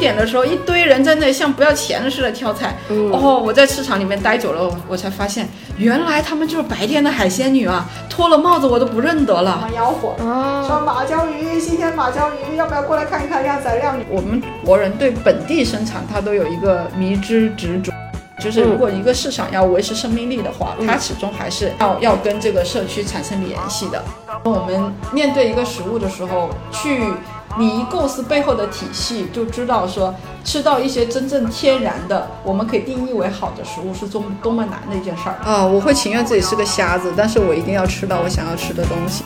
点的时候，一堆人在那像不要钱似的挑菜。哦，我在市场里面待久了，我才发现原来他们就是白天的海鲜女啊，脱了帽子我都不认得了。吆喝说马鲛鱼，新鲜马鲛鱼，要不要过来看一看靓仔靓女？我们国人对本地生产，它都有一个迷之执着。就是如果一个市场要维持生命力的话，它始终还是要要跟这个社区产生联系的。我们面对一个食物的时候，去你一构思背后的体系，就知道说吃到一些真正天然的，我们可以定义为好的食物是多多么难的一件事儿啊！我会情愿自己是个瞎子，但是我一定要吃到我想要吃的东西。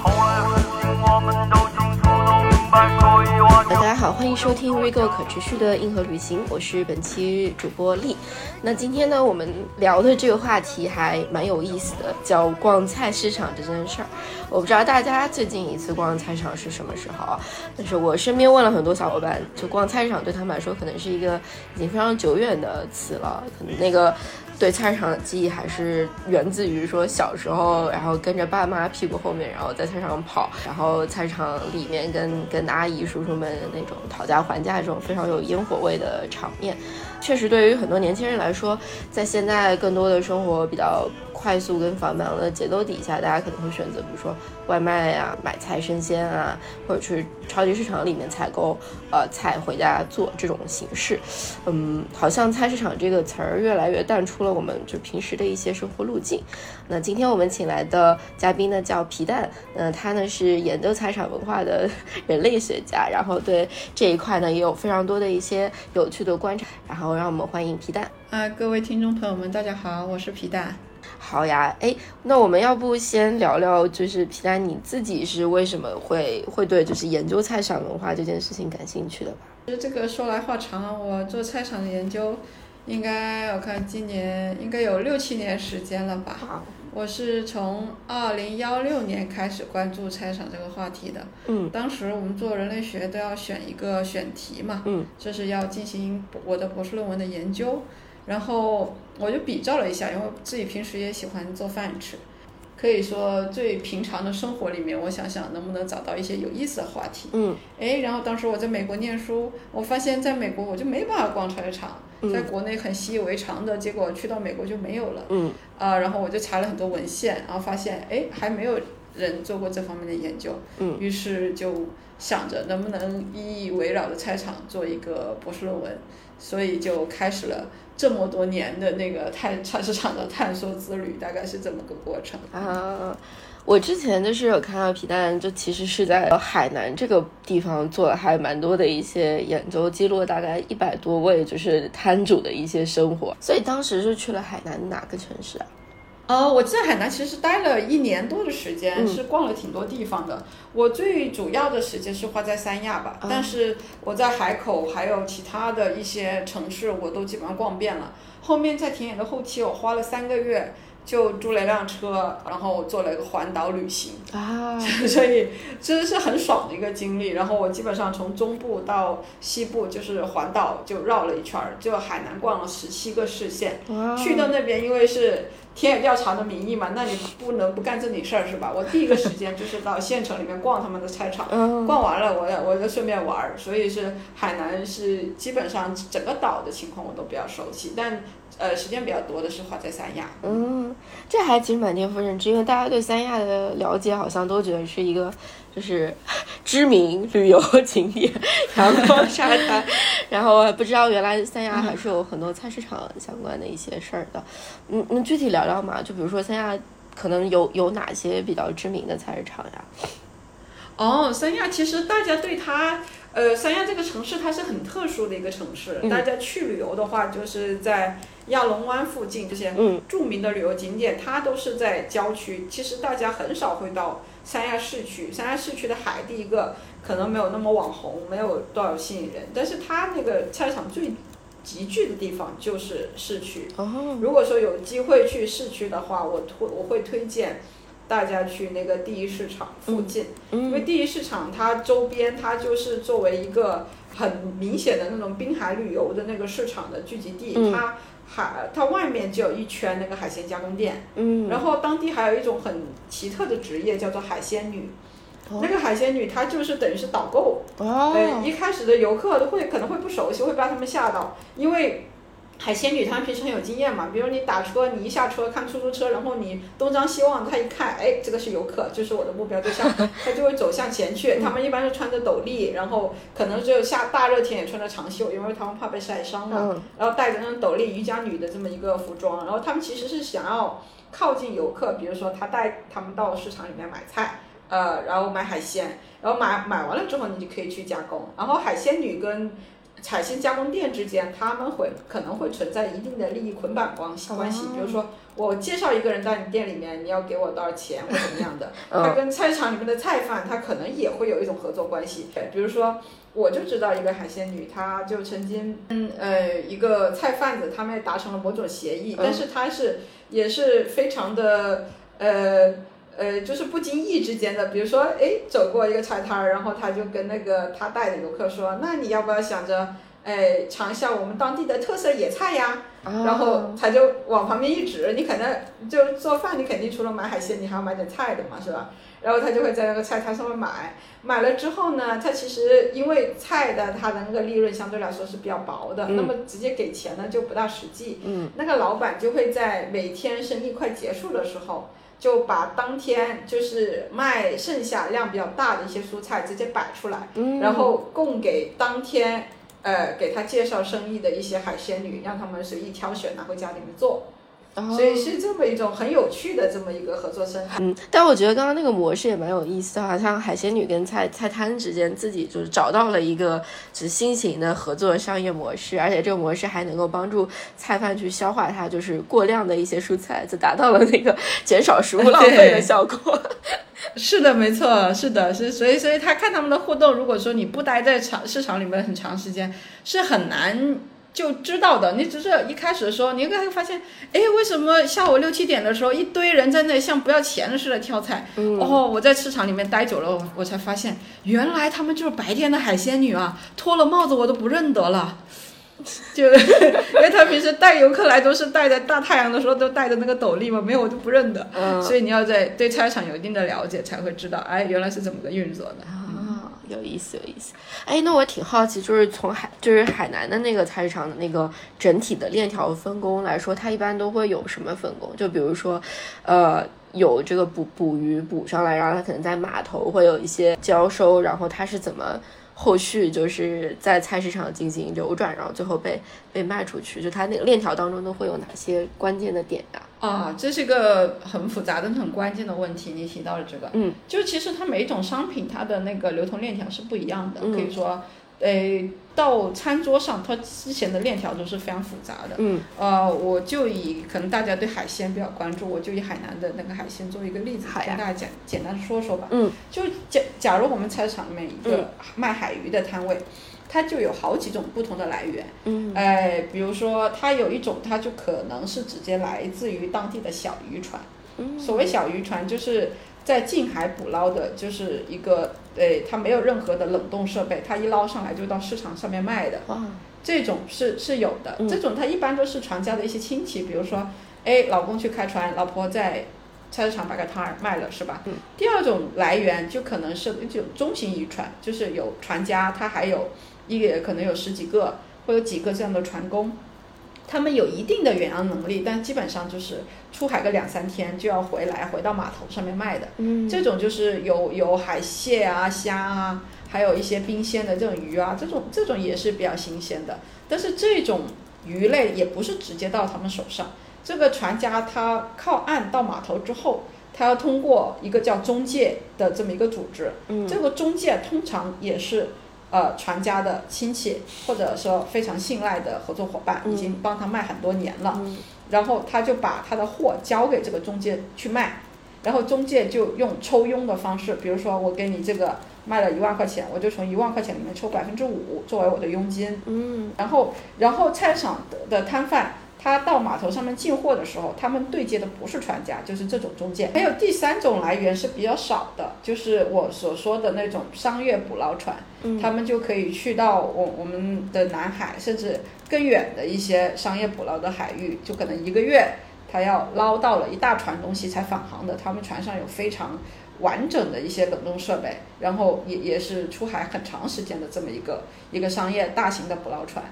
大家好，欢迎收听 WeGo 可持续的硬核旅行，我是本期主播丽。那今天呢，我们聊的这个话题还蛮有意思的，叫逛菜市场这件事儿。我不知道大家最近一次逛菜市场是什么时候啊？但是我身边问了很多小伙伴，就逛菜市场对他们来说可能是一个已经非常久远的词了，可能那个。对菜市场的记忆还是源自于说小时候，然后跟着爸妈屁股后面，然后在菜场跑，然后菜场里面跟跟阿姨叔叔们那种讨价还价这种非常有烟火味的场面，确实对于很多年轻人来说，在现在更多的生活比较。快速跟繁忙的节奏底下，大家可能会选择，比如说外卖啊、买菜生鲜啊，或者去超级市场里面采购呃菜回家做这种形式。嗯，好像菜市场这个词儿越来越淡出了我们就平时的一些生活路径。那今天我们请来的嘉宾呢叫皮蛋，那他呢是研究菜场文化的人类学家，然后对这一块呢也有非常多的一些有趣的观察。然后让我们欢迎皮蛋。啊，各位听众朋友们，大家好，我是皮蛋。好呀，哎，那我们要不先聊聊，就是皮蛋你自己是为什么会会对就是研究菜场文化这件事情感兴趣的吧？其实这个说来话长，我做菜场的研究，应该我看今年应该有六七年时间了吧？我是从二零幺六年开始关注菜场这个话题的。嗯。当时我们做人类学都要选一个选题嘛。嗯。这是要进行我的博士论文的研究。然后我就比照了一下，因为自己平时也喜欢做饭吃，可以说最平常的生活里面，我想想能不能找到一些有意思的话题。嗯，哎，然后当时我在美国念书，我发现在美国我就没办法逛菜市场，在国内很习以为常的，结果去到美国就没有了。嗯，啊，然后我就查了很多文献，然后发现哎还没有人做过这方面的研究。嗯，于是就想着能不能一一围绕着菜场做一个博士论文，所以就开始了。这么多年的那个探菜市场的探索之旅，大概是这么个过程啊。我之前就是有看到皮蛋，就其实是在海南这个地方做了还蛮多的一些研究，记录了大概一百多位就是摊主的一些生活。所以当时是去了海南哪个城市啊？呃，我在海南其实待了一年多的时间，是逛了挺多地方的。我最主要的时间是花在三亚吧，但是我在海口还有其他的一些城市，我都基本上逛遍了。后面在田野的后期，我花了三个月。就租了一辆车，然后做了一个环岛旅行啊，所以真的是很爽的一个经历。然后我基本上从中部到西部就是环岛就绕了一圈儿，就海南逛了十七个市县。去到那边，因为是田野调查的名义嘛，那你不能不干正经事儿是吧？我第一个 时间就是到县城里面逛他们的菜场，逛完了我我就顺便玩儿。所以是海南是基本上整个岛的情况我都比较熟悉，但。呃，时间比较多的是花在三亚。嗯，这还其实蛮颠覆认知，因为大家对三亚的了解好像都觉得是一个就是知名旅游景点，阳光沙滩，然后不知道原来三亚还是有很多菜市场相关的一些事儿的。嗯，能具体聊聊嘛？就比如说三亚可能有有哪些比较知名的菜市场呀？哦，三亚其实大家对它。呃，三亚这个城市它是很特殊的一个城市，大家去旅游的话，就是在亚龙湾附近这些著名的旅游景点，它都是在郊区。其实大家很少会到三亚市区，三亚市区的海，第一个可能没有那么网红，没有多少吸引人。但是它那个菜场最集聚的地方就是市区。如果说有机会去市区的话，我推我会推荐。大家去那个第一市场附近，因为第一市场它周边它就是作为一个很明显的那种滨海旅游的那个市场的聚集地，它海它外面就有一圈那个海鲜加工店，然后当地还有一种很奇特的职业叫做海鲜女，那个海鲜女她就是等于是导购，哦，呃，一开始的游客都会可能会不熟悉，会把他们吓到，因为。海鲜女她们平时很有经验嘛，比如你打车，你一下车看出租车，然后你东张西望，她一看，哎，这个是游客，就是我的目标对象，她就会走向前去。他们一般是穿着斗笠，然后可能只有下大热天也穿着长袖，因为他们怕被晒伤嘛。然后带着那种斗笠，瑜伽女的这么一个服装，然后他们其实是想要靠近游客，比如说他带他们到市场里面买菜，呃，然后买海鲜，然后买买完了之后，你就可以去加工。然后海鲜女跟海鲜加工店之间，他们会可能会存在一定的利益捆绑关系关系。比如说，我介绍一个人到你店里面，你要给我多少钱或怎么样的。他跟菜市场里面的菜贩，他可能也会有一种合作关系。比如说，我就知道一个海鲜女，她就曾经嗯呃一个菜贩子，他们达成了某种协议，但是他是也是非常的呃。呃，就是不经意之间的，比如说，哎，走过一个菜摊儿，然后他就跟那个他带的游客说，那你要不要想着，哎，尝一下我们当地的特色野菜呀？然后他就往旁边一指，你可能就做饭，你肯定除了买海鲜，你还要买点菜的嘛，是吧？然后他就会在那个菜摊上面买，买了之后呢，他其实因为菜的它的那个利润相对来说是比较薄的，那么直接给钱呢就不大实际。嗯，那个老板就会在每天生意快结束的时候。就把当天就是卖剩下量比较大的一些蔬菜直接摆出来，然后供给当天呃给他介绍生意的一些海鲜女，让他们随意挑选拿回家里面做。所以是这么一种很有趣的这么一个合作生态。嗯，但我觉得刚刚那个模式也蛮有意思的，好像海鲜女跟菜菜摊之间自己就是找到了一个就是新型的合作商业模式，而且这个模式还能够帮助菜贩去消化它就是过量的一些蔬菜，就达到了那个减少食物 浪费的效果。是的，没错，是的，是所以所以他看他们的互动，如果说你不待在场市场里面很长时间，是很难。就知道的，你只是一开始的时候，你应该会发现，哎，为什么下午六七点的时候，一堆人在那像不要钱似的挑菜？哦，我在市场里面待久了，我才发现，原来他们就是白天的海鲜女啊，脱了帽子我都不认得了。就 因为他平时带游客来都是带着大太阳的时候都带着那个斗笠嘛，没有我就不认得。所以你要在对菜场有一定的了解，才会知道，哎，原来是怎么个运作的。有意思，有意思。哎，那我挺好奇，就是从海，就是海南的那个菜市场的那个整体的链条分工来说，它一般都会有什么分工？就比如说，呃，有这个捕捕鱼捕上来，然后它可能在码头会有一些交收，然后它是怎么？后续就是在菜市场进行流转，然后最后被被卖出去。就它那个链条当中都会有哪些关键的点呀？啊，这是一个很复杂的、很关键的问题。你提到了这个，嗯，就其实它每一种商品它的那个流通链条是不一样的，可以说。诶，到餐桌上，它之前的链条都是非常复杂的。嗯，呃，我就以可能大家对海鲜比较关注，我就以海南的那个海鲜做一个例子，跟大家简简单说说吧。嗯，就假假如我们菜市场里面一个卖海鱼的摊位，它就有好几种不同的来源。嗯，哎，比如说它有一种，它就可能是直接来自于当地的小渔船。嗯，所谓小渔船就是。在近海捕捞的，就是一个，呃，它没有任何的冷冻设备，它一捞上来就到市场上面卖的。这种是是有的，这种它一般都是船家的一些亲戚，比如说，哎，老公去开船，老婆在菜市场摆个摊儿卖了，是吧？第二种来源就可能是一种中型渔船，就是有船家，他还有一个可能有十几个或有几个这样的船工。他们有一定的远洋能力，但基本上就是出海个两三天就要回来，回到码头上面卖的。嗯，这种就是有有海蟹啊、虾啊，还有一些冰鲜的这种鱼啊，这种这种也是比较新鲜的。但是这种鱼类也不是直接到他们手上，这个船家他靠岸到码头之后，他要通过一个叫中介的这么一个组织。嗯，这个中介通常也是。呃，传家的亲戚，或者说非常信赖的合作伙伴，已经帮他卖很多年了，然后他就把他的货交给这个中介去卖，然后中介就用抽佣的方式，比如说我给你这个卖了一万块钱，我就从一万块钱里面抽百分之五作为我的佣金，嗯，然后然后菜场的的摊贩。他到码头上面进货的时候，他们对接的不是船家，就是这种中介。还有第三种来源是比较少的，就是我所说的那种商业捕捞船，他们就可以去到我我们的南海，甚至更远的一些商业捕捞的海域，就可能一个月他要捞到了一大船东西才返航的。他们船上有非常完整的一些冷冻设备，然后也也是出海很长时间的这么一个一个商业大型的捕捞船。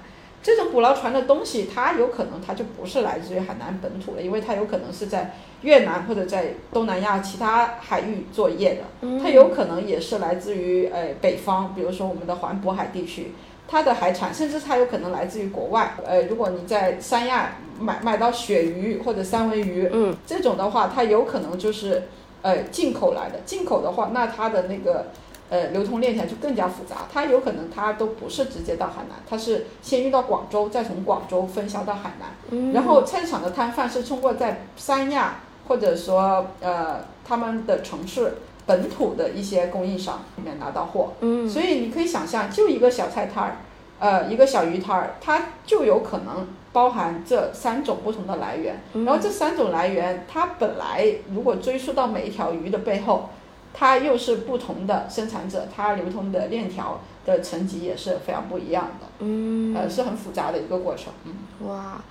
这种捕捞船的东西，它有可能它就不是来自于海南本土了，因为它有可能是在越南或者在东南亚其他海域作业的，它有可能也是来自于呃北方，比如说我们的环渤海地区，它的海产，甚至它有可能来自于国外。呃，如果你在三亚买买到鳕鱼或者三文鱼，嗯，这种的话，它有可能就是呃进口来的。进口的话，那它的那个。呃，流通链条就更加复杂，它有可能它都不是直接到海南，它是先运到广州，再从广州分销到海南，然后菜市场的摊贩是通过在三亚或者说呃他们的城市本土的一些供应商里面拿到货，嗯，所以你可以想象，就一个小菜摊儿，呃，一个小鱼摊儿，它就有可能包含这三种不同的来源，然后这三种来源，它本来如果追溯到每一条鱼的背后。它又是不同的生产者，它流通的链条的层级也是非常不一样的，嗯，呃，是很复杂的一个过程，嗯，哇。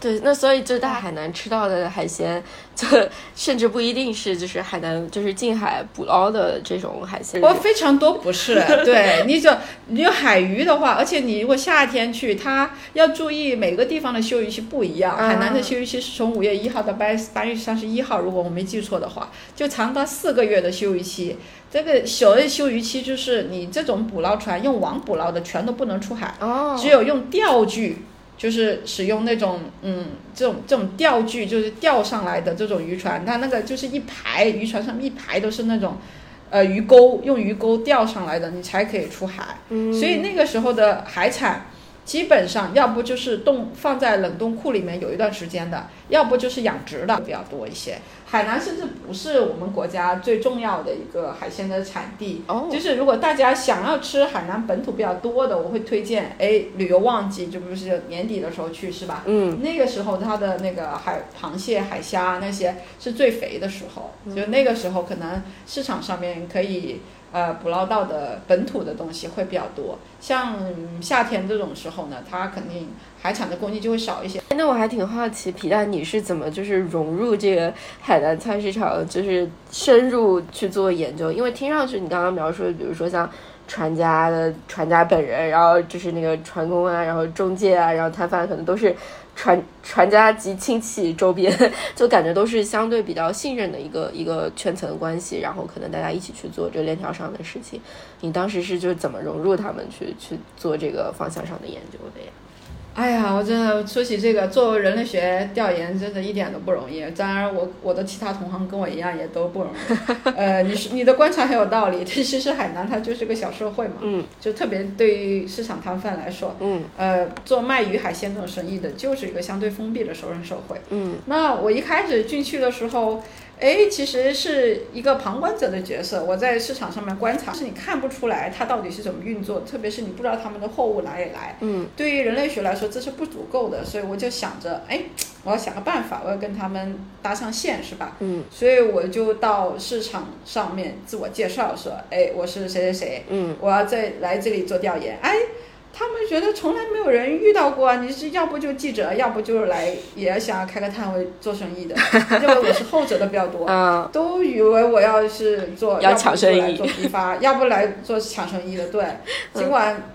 对，那所以就在海南吃到的海鲜，就甚至不一定是就是海南就是近海捕捞的这种海鲜。我，非常多不是，对，你就你有海鱼的话，而且你如果夏天去，它要注意每个地方的休渔期不一样。海南的休渔期是从五月一号到八八月三十一号，如果我没记错的话，就长达四个月的休渔期。这个所谓休渔期，就是你这种捕捞船用网捕捞的全都不能出海，哦，只有用钓具。就是使用那种嗯，这种这种钓具，就是钓上来的这种渔船，它那个就是一排渔船上一排都是那种，呃，鱼钩用鱼钩钓上来的，你才可以出海。嗯，所以那个时候的海产。基本上要不就是冻放在冷冻库里面有一段时间的，要不就是养殖的比较多一些。海南甚至不是我们国家最重要的一个海鲜的产地。哦。就是如果大家想要吃海南本土比较多的，我会推荐，哎，旅游旺季就不是年底的时候去是吧？嗯。那个时候它的那个海螃蟹、海虾那些是最肥的时候，就那个时候可能市场上面可以。呃，捕捞到的本土的东西会比较多，像夏天这种时候呢，它肯定海产的供应就会少一些。那我还挺好奇，皮蛋你是怎么就是融入这个海南菜市场，就是深入去做研究？因为听上去你刚刚描述的，比如说像船家的船家本人，然后就是那个船工啊，然后中介啊，然后摊贩可能都是。船船家及亲戚周边，就感觉都是相对比较信任的一个一个圈层关系，然后可能大家一起去做这链条上的事情。你当时是就是怎么融入他们去去做这个方向上的研究的呀？哎呀，我真的说起这个做人类学调研，真的一点都不容易。当然，我我的其他同行跟我一样也都不容易。呃，你是你的观察很有道理。其实海南它就是个小社会嘛，嗯，就特别对于市场摊贩来说，嗯，呃，做卖鱼海鲜这种生意的，就是一个相对封闭的熟人社会，嗯。那我一开始进去的时候。哎，其实是一个旁观者的角色，我在市场上面观察，是你看不出来它到底是怎么运作，特别是你不知道他们的货物哪里来。嗯，对于人类学来说，这是不足够的，所以我就想着，哎，我要想个办法，我要跟他们搭上线，是吧？嗯，所以我就到市场上面自我介绍说，哎，我是谁谁谁，嗯，我要在来这里做调研，哎。他们觉得从来没有人遇到过啊！你是要不就记者，要不就是来也想要开个摊位做生意的，认为我是后者的比较多，都以为我要是做要抢生意做批发，要不来做抢生意的。对，尽管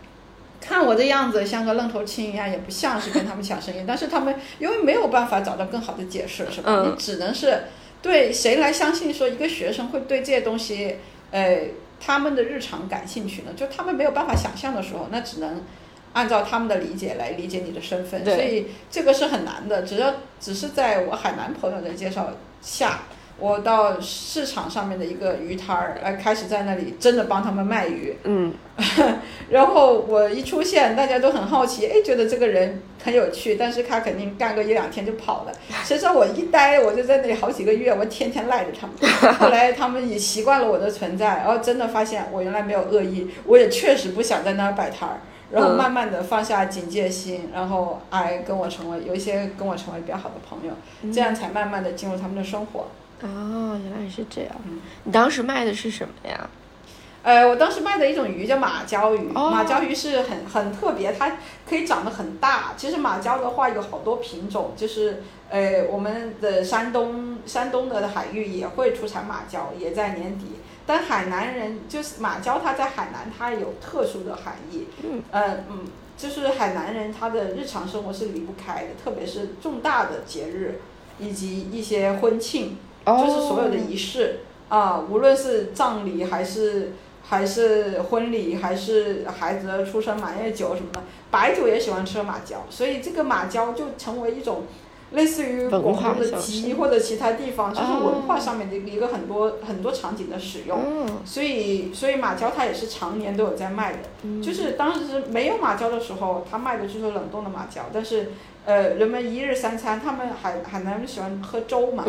看我这样子像个愣头青一样，也不像是跟他们抢生意，但是他们因为没有办法找到更好的解释，是吧？你只能是对谁来相信说一个学生会对这些东西，呃。他们的日常感兴趣呢，就他们没有办法想象的时候，那只能按照他们的理解来理解你的身份，所以这个是很难的。只要只是在我海南朋友的介绍下。我到市场上面的一个鱼摊儿，来开始在那里真的帮他们卖鱼。嗯，然后我一出现，大家都很好奇，哎，觉得这个人很有趣，但是他肯定干个一两天就跑了。谁知道我一待，我就在那里好几个月，我天天赖着他们。后来他们也习惯了我的存在，然后真的发现我原来没有恶意，我也确实不想在那儿摆摊儿。然后慢慢的放下警戒心，然后哎，跟我成为有一些跟我成为比较好的朋友，这样才慢慢的进入他们的生活。哦，原来是这样。你当时卖的是什么呀？呃，我当时卖的一种鱼叫马鲛鱼。马鲛鱼是很很特别，它可以长得很大。其实马鲛的话有好多品种，就是呃，我们的山东山东的海域也会出产马鲛，也在年底。但海南人就是马鲛，它在海南它有特殊的含义。嗯。呃嗯，就是海南人他的日常生活是离不开的，特别是重大的节日以及一些婚庆，就是所有的仪式啊，无论是葬礼还是还是婚礼还是孩子的出生满月酒什么的，白酒也喜欢吃马鲛，所以这个马鲛就成为一种。类似于广东的鸡或者其他地方，就是文化上面的一个很多很多场景的使用，所以所以马鲛它也是常年都有在卖的，就是当时没有马鲛的时候，它卖的就是冷冻的马鲛，但是呃人们一日三餐，他们海海南人喜欢喝粥嘛，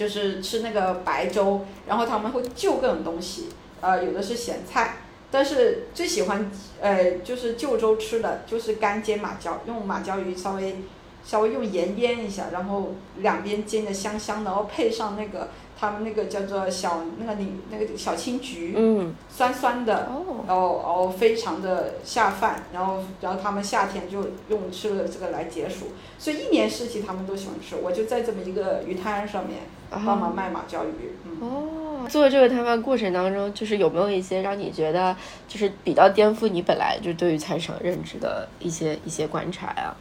就是吃那个白粥，然后他们会就各种东西，呃有的是咸菜，但是最喜欢呃就是就粥吃的就是干煎马鲛，用马鲛鱼稍微。稍微用盐腌一下，然后两边煎的香香的，然后配上那个他们那个叫做小那个你那个小青桔，嗯，酸酸的，然后然后非常的下饭，然后然后他们夏天就用吃了这个来解暑，所以一年四季他们都喜欢吃。我就在这么一个鱼摊上面帮忙卖马鲛鱼。哦，做这个摊贩过程当中，就是有没有一些让你觉得就是比较颠覆你本来就对于菜市场认知的一些一些观察呀？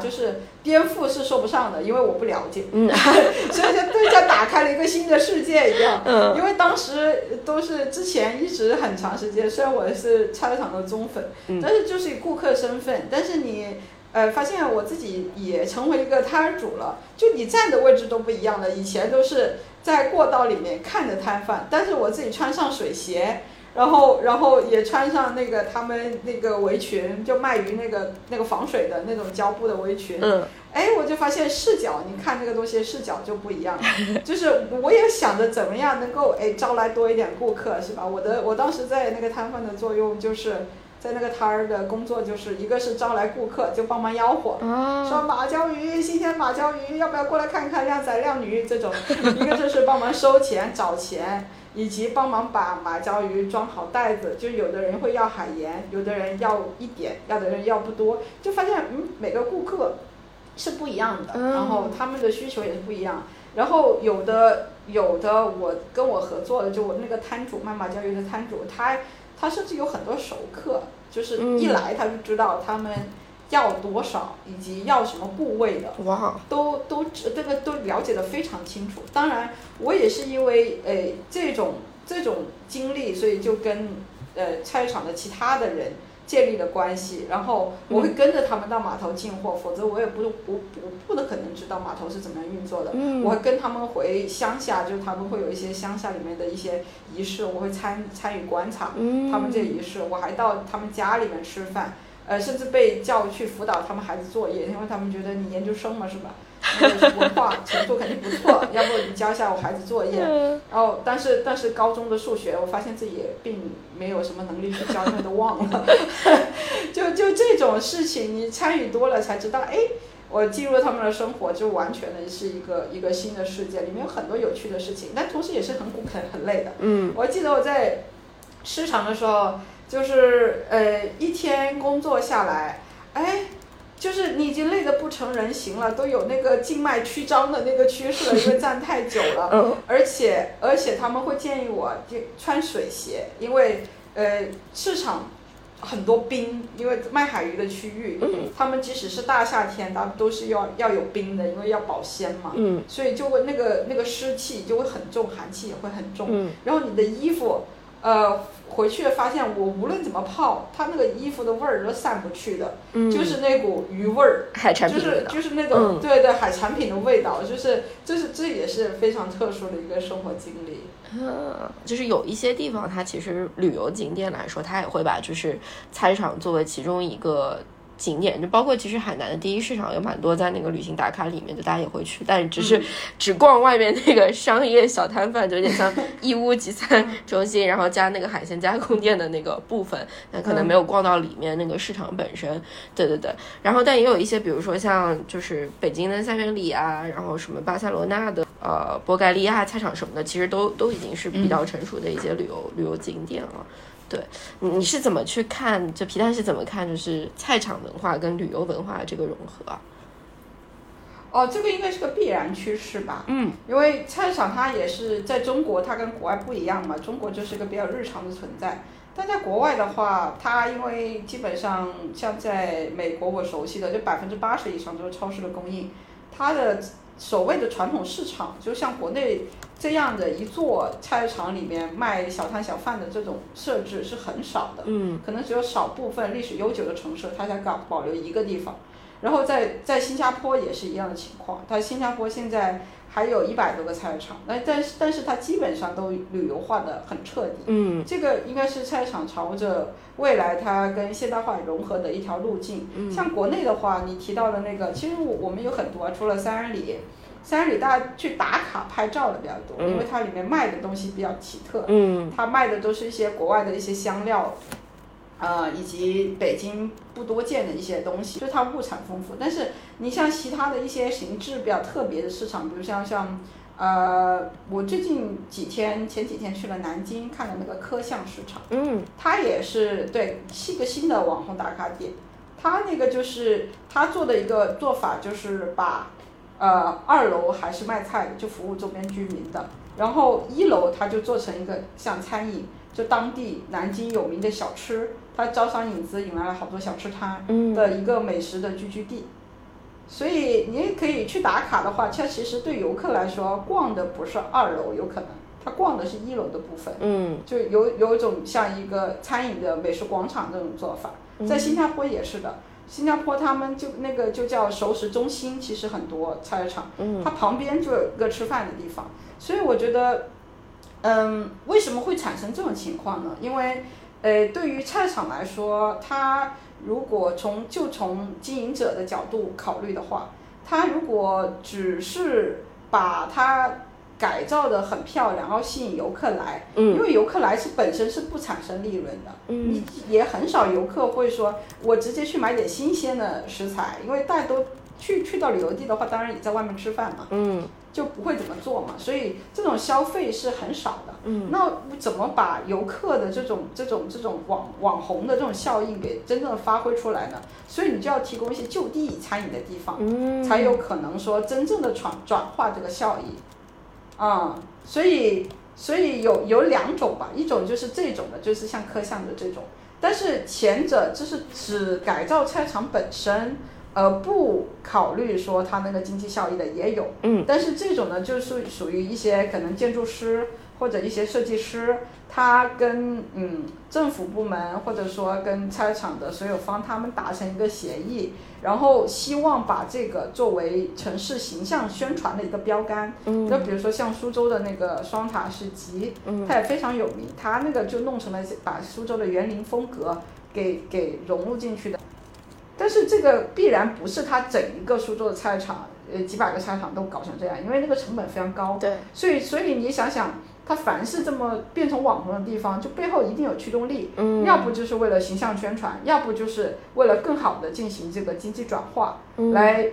就是颠覆是说不上的，因为我不了解，所以就对像打开了一个新的世界一样。嗯因为当时都是之前一直很长时间，虽然我是菜市场的忠粉，但是就是以顾客身份。但是你呃发现我自己也成为一个摊主了，就你站的位置都不一样了。以前都是在过道里面看着摊贩，但是我自己穿上水鞋。然后，然后也穿上那个他们那个围裙，就卖鱼那个那个防水的那种胶布的围裙。嗯。哎，我就发现视角，你看这个东西视角就不一样。就是我也想着怎么样能够哎招来多一点顾客，是吧？我的我当时在那个摊贩的作用，就是在那个摊儿的工作，就是一个是招来顾客，就帮忙吆喝，说马鲛鱼新鲜马鲛鱼，要不要过来看看靓仔靓女这种；一个就是帮忙收钱找钱。以及帮忙把马鲛鱼装好袋子，就有的人会要海盐，有的人要一点，要的人要不多，就发现嗯每个顾客是不一样的，然后他们的需求也是不一样，然后有的有的我跟我合作的就我那个摊主卖马鲛鱼的摊主，他他甚至有很多熟客，就是一来他就知道他们。要多少以及要什么部位的，哇，都都这个都了解的非常清楚。当然，我也是因为诶这种这种经历，所以就跟呃菜市场的其他的人建立了关系。然后我会跟着他们到码头进货，否则我也不不不不的可能知道码头是怎么样运作的。我会跟他们回乡下，就是他们会有一些乡下里面的一些仪式，我会参参与观察他们这仪式。我还到他们家里面吃饭。呃，甚至被叫去辅导他们孩子作业，因为他们觉得你研究生嘛，是吧？文化程度肯定不错，要不你教一下我孩子作业。然后，但是但是高中的数学，我发现自己也并没有什么能力去教，因为都忘了。就就这种事情，你参与多了才知道，哎，我进入他们的生活，就完全的是一个一个新的世界，里面有很多有趣的事情，但同时也是很苦很很累的。嗯，我记得我在市场的时候。就是呃，一天工作下来，哎，就是你已经累得不成人形了，都有那个静脉曲张的那个趋势了，因为站太久了。嗯。而且而且他们会建议我就穿水鞋，因为呃市场很多冰，因为卖海鱼的区域，他们即使是大夏天，他们都是要要有冰的，因为要保鲜嘛。嗯。所以就会那个那个湿气就会很重，寒气也会很重。嗯。然后你的衣服，呃。回去发现，我无论怎么泡，它那个衣服的味儿都散不去的，就是那股鱼味儿，海产品就是就是那种对对海产品的味道，就是就是这也是非常特殊的一个生活经历。嗯，就是有一些地方，它其实旅游景点来说，它也会把就是菜场作为其中一个。景点就包括其实海南的第一市场有蛮多在那个旅行打卡里面，就大家也会去，但只是只逛外面那个商业小摊贩，就有点像义乌集 散中心，然后加那个海鲜加工店的那个部分，那可能没有逛到里面那个市场本身。对对对，然后但也有一些，比如说像就是北京的三元里啊，然后什么巴塞罗那的呃波盖利亚菜场什么的，其实都都已经是比较成熟的一些旅游旅游景点了。对，你你是怎么去看？就皮蛋是怎么看？就是菜场文化跟旅游文化这个融合？哦，这个应该是个必然趋势吧。嗯，因为菜市场它也是在中国，它跟国外不一样嘛。中国就是一个比较日常的存在，但在国外的话，它因为基本上像在美国我熟悉的，就百分之八十以上都是超市的供应，它的所谓的传统市场，就像国内这样的一座菜市场里面卖小摊小贩的这种设置是很少的。嗯，可能只有少部分历史悠久的城市，它才搞保留一个地方。然后在在新加坡也是一样的情况，它新加坡现在还有一百多个菜市场，那但是但是它基本上都旅游化的很彻底。嗯，这个应该是菜市场朝着未来它跟现代化融合的一条路径。嗯像国内的话，你提到的那个，其实我我们有很多啊，除了三十里，三十里大家去打卡拍照的比较多，嗯因为它里面卖的东西比较奇特。嗯，它卖的都是一些国外的一些香料，呃，以及北京不多见的一些东西，就是它物产丰富。但是你像其他的一些形制比较特别的市场，比如像像呃，我最近几天前几天去了南京看了那个科巷市场，嗯，它也是对是一个新的网红打卡点。它那个就是它做的一个做法，就是把呃二楼还是卖菜的，就服务周边居民的，然后一楼它就做成一个像餐饮，就当地南京有名的小吃，它招商引资引来了好多小吃摊嗯的一个美食的聚居地。所以你也可以去打卡的话，它其实对游客来说，逛的不是二楼，有可能他逛的是一楼的部分。嗯，就有有一种像一个餐饮的美食广场这种做法，在新加坡也是的。新加坡他们就那个就叫熟食中心，其实很多菜市场，它旁边就有一个吃饭的地方，所以我觉得，嗯，为什么会产生这种情况呢？因为，呃，对于菜场来说，它如果从就从经营者的角度考虑的话，它如果只是把它改造的很漂亮，然后吸引游客来，嗯。因为游客来是本身是不产生利润的，嗯。你也很少游客会说我直接去买点新鲜的食材，因为大家都去去到旅游地的话，当然也在外面吃饭嘛，嗯就不会怎么做嘛，所以这种消费是很少的。嗯，那怎么把游客的这种这种这种网网红的这种效应给真正发挥出来呢？所以你就要提供一些就地餐饮的地方，嗯，才有可能说真正的转转化这个效益。啊、所以所以有有两种吧，一种就是这种的，就是像科巷的这种，但是前者就是只改造菜场本身，而不考虑说它那个经济效益的也有。嗯，但是这种呢，就是属于一些可能建筑师或者一些设计师，他跟嗯政府部门或者说跟菜场的所有方他们达成一个协议，然后希望把这个作为城市形象宣传的一个标杆。嗯那比如说像苏州的那个双塔市集，嗯它也非常有名，它那个就弄成了把苏州的园林风格给给融入进去的。但是这个必然不是他整一个苏州的菜场，呃几百个菜场都搞成这样，因为那个成本非常高。对，所以所以你想想，他凡是这么变成网红的地方，就背后一定有驱动力。嗯，要不就是为了形象宣传，要不就是为了更好的进行这个经济转化，嗯。来，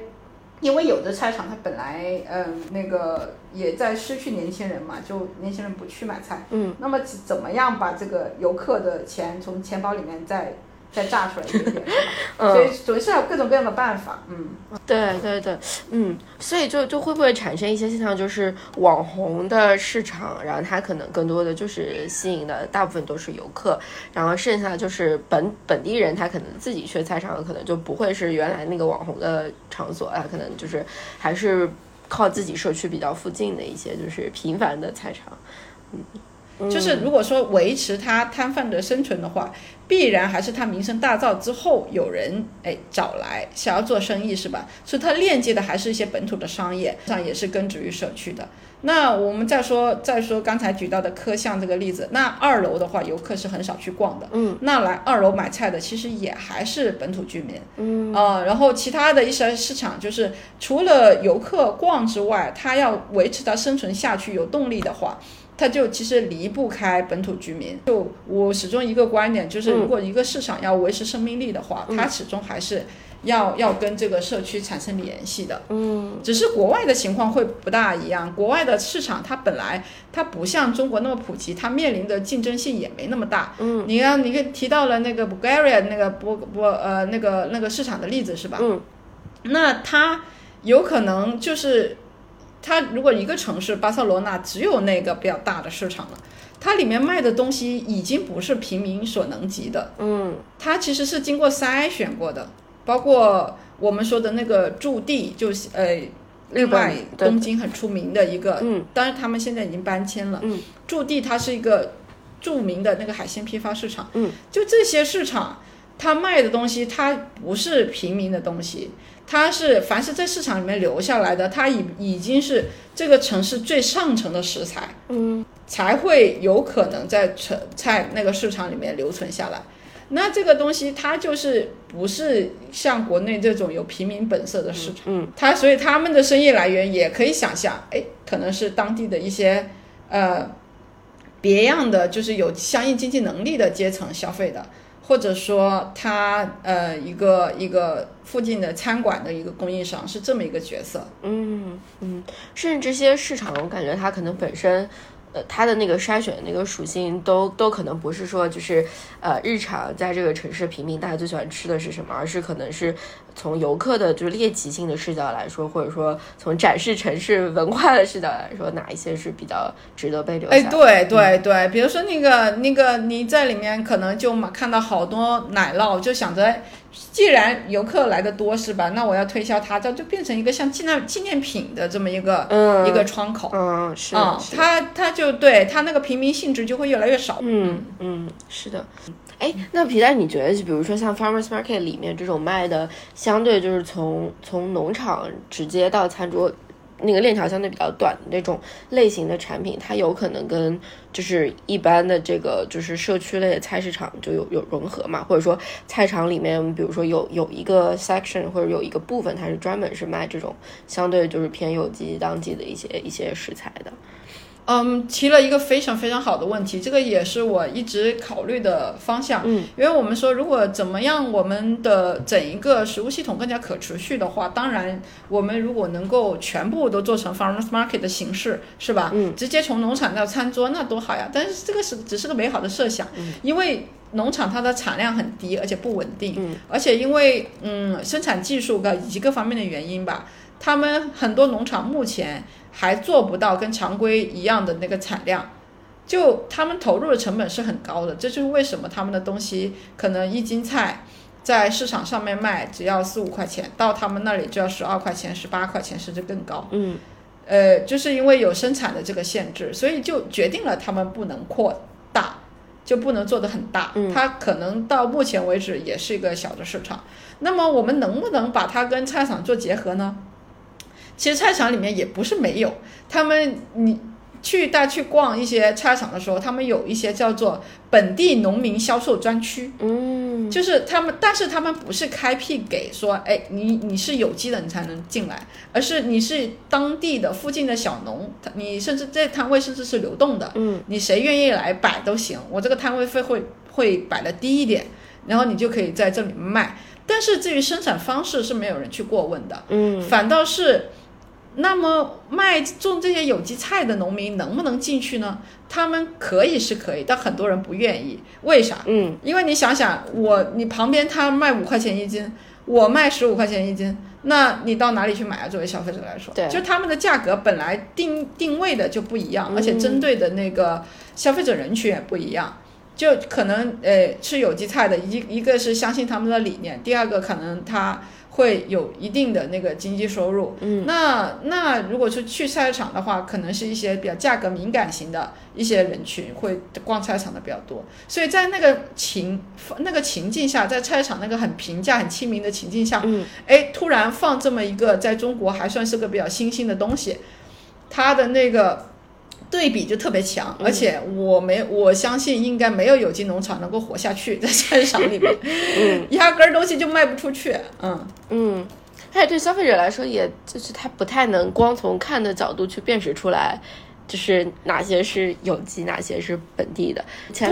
因为有的菜场它本来嗯那个也在失去年轻人嘛，就年轻人不去买菜，嗯，那么怎怎么样把这个游客的钱从钱包里面再再炸出来一点点，是？嗯所以总是要有各种各样的办法，嗯。对对对，嗯，所以就就会不会产生一些现象，就是网红的市场，然后它可能更多的就是吸引的大部分都是游客，然后剩下就是本本地人，他可能自己去菜场，可能就不会是原来那个网红的场所，啊可能就是还是靠自己社区比较附近的一些就是平凡的菜场，嗯，就是如果说维持他摊贩的生存的话，必然还是他名声大噪之后有人哎找来想要做生意是吧？所以它链接的还是一些本土的商业，上也是根植于社区的。那我们再说再说刚才举到的科巷这个例子，那二楼的话游客是很少去逛的，嗯，那来二楼买菜的其实也还是本土居民，嗯。呃，然后其他的一些市场就是除了游客逛之外，他要维持他生存下去有动力的话，它就其实离不开本土居民。就我始终一个观点，就是如果一个市场要维持生命力的话，它始终还是要要跟这个社区产生联系的。嗯只是国外的情况会不大一样，国外的市场它本来它不像中国那么普及，它面临的竞争性也没那么大。嗯，你看你看提到了那个 Bulgaria 那个波波呃那个那个市场的例子是吧？嗯，那它有可能就是它如果一个城市巴塞罗那只有那个比较大的市场了，它里面卖的东西已经不是平民所能及的，嗯，它其实是经过筛选过的，包括我们说的那个驻地，就是呃。另外，东京很出名的一个，嗯，当然他们现在已经搬迁了。嗯，驻地它是一个著名的那个海鲜批发市场。嗯，就这些市场，它卖的东西，它不是平民的东西，它是凡是在市场里面留下来的，它已已经是这个城市最上层的食材。嗯，才会有可能在城在那个市场里面留存下来。那这个东西它就是不是像国内这种有平民本色的市场，嗯，它所以他们的生意来源也可以想象，哎，可能是当地的一些呃别样的，就是有相应经济能力的阶层消费的，或者说他呃一个一个附近的餐馆的一个供应商是这么一个角色，嗯嗯，甚至这些市场，我感觉它可能本身。呃，它的那个筛选的那个属性都都可能不是说就是，呃，日常在这个城市平民大家最喜欢吃的是什么，而是可能是从游客的就是猎奇性的视角来说，或者说从展示城市文化的视角来说，哪一些是比较值得被留下？哎，对对对，比如说那个那个你在里面可能就看到好多奶酪，就想着。既然游客来的多是吧？那我要推销它，这就变成一个像纪念纪念品的这么一个一个窗口。嗯，是啊，它它就对它那个平民性质就会越来越少。嗯嗯，是的。哎，那皮蛋，你觉得就比如说像 farmers market 里面这种卖的，相对就是从从农场直接到餐桌。那个链条相对比较短的那种类型的产品，它有可能跟就是一般的这个就是社区类的菜市场就有有融合嘛，或者说菜场里面，比如说有有一个 section 或者有一个部分，它是专门是卖这种相对就是偏有机当季的一些一些食材的。嗯，提了一个非常非常好的问题，这个也是我一直考虑的方向。嗯，因为我们说，如果怎么样，我们的整一个食物系统更加可持续的话，当然，我们如果能够全部都做成 farmers market 的形式，是吧？嗯，直接从农场到餐桌，那多好呀！但是这个是只是个美好的设想，因为农场它的产量很低，而且不稳定，嗯，而且因为嗯生产技术的以及各方面的原因吧，他们很多农场目前。还做不到跟常规一样的那个产量，就他们投入的成本是很高的，这就是为什么他们的东西可能一斤菜在市场上面卖只要四五块钱，到他们那里就要十二块钱、十八块钱甚至更高。嗯，呃，就是因为有生产的这个限制，所以就决定了他们不能扩大，就不能做得很大。嗯，它可能到目前为止也是一个小的市场。那么我们能不能把它跟菜场做结合呢？其实菜场里面也不是没有，他们你去带去逛一些菜场的时候，他们有一些叫做本地农民销售专区，嗯，就是他们，但是他们不是开辟给说，哎，你你是有机的你才能进来，而是你是当地的附近的小农，你甚至这摊位甚至是流动的，嗯，你谁愿意来摆都行，我这个摊位费会会摆的低一点，然后你就可以在这里卖，但是至于生产方式是没有人去过问的，嗯，反倒是。那么卖种这些有机菜的农民能不能进去呢？他们可以是可以，但很多人不愿意。为啥？嗯，因为你想想，我你旁边他卖五块钱一斤，我卖十五块钱一斤，那你到哪里去买啊？作为消费者来说，对，就他们的价格本来定定位的就不一样，而且针对的那个消费者人群也不一样。就可能呃吃有机菜的一一个是相信他们的理念，第二个可能他。会有一定的那个经济收入，嗯，那那如果是去菜市场的话，可能是一些比较价格敏感型的一些人群会逛菜场的比较多，所以在那个情那个情境下，在菜市场那个很平价、很亲民的情境下，嗯，哎，突然放这么一个在中国还算是个比较新兴的东西，它的那个。对比就特别强，而且我没我相信应该没有有机农场能够活下去在菜市场里面，嗯，压根儿东西就卖不出去，嗯。嗯，而且对消费者来说，也就是他不太能光从看的角度去辨识出来，就是哪些是有机，哪些是本地的。对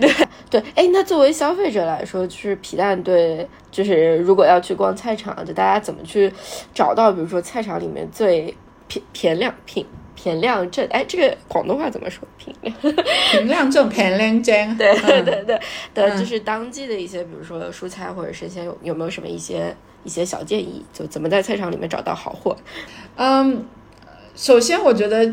对。对，哎，那作为消费者来说，就是皮蛋对，就是如果要去逛菜场，就大家怎么去找到，比如说菜场里面最便便良品。平亮镇，哎，这个广东话怎么说？平亮平亮镇，平亮镇，对对对对的，就是当季的一些，比如说蔬菜或者生鲜，有有没有什么一些一些小建议？就怎么在菜场里面找到好货？嗯，首先我觉得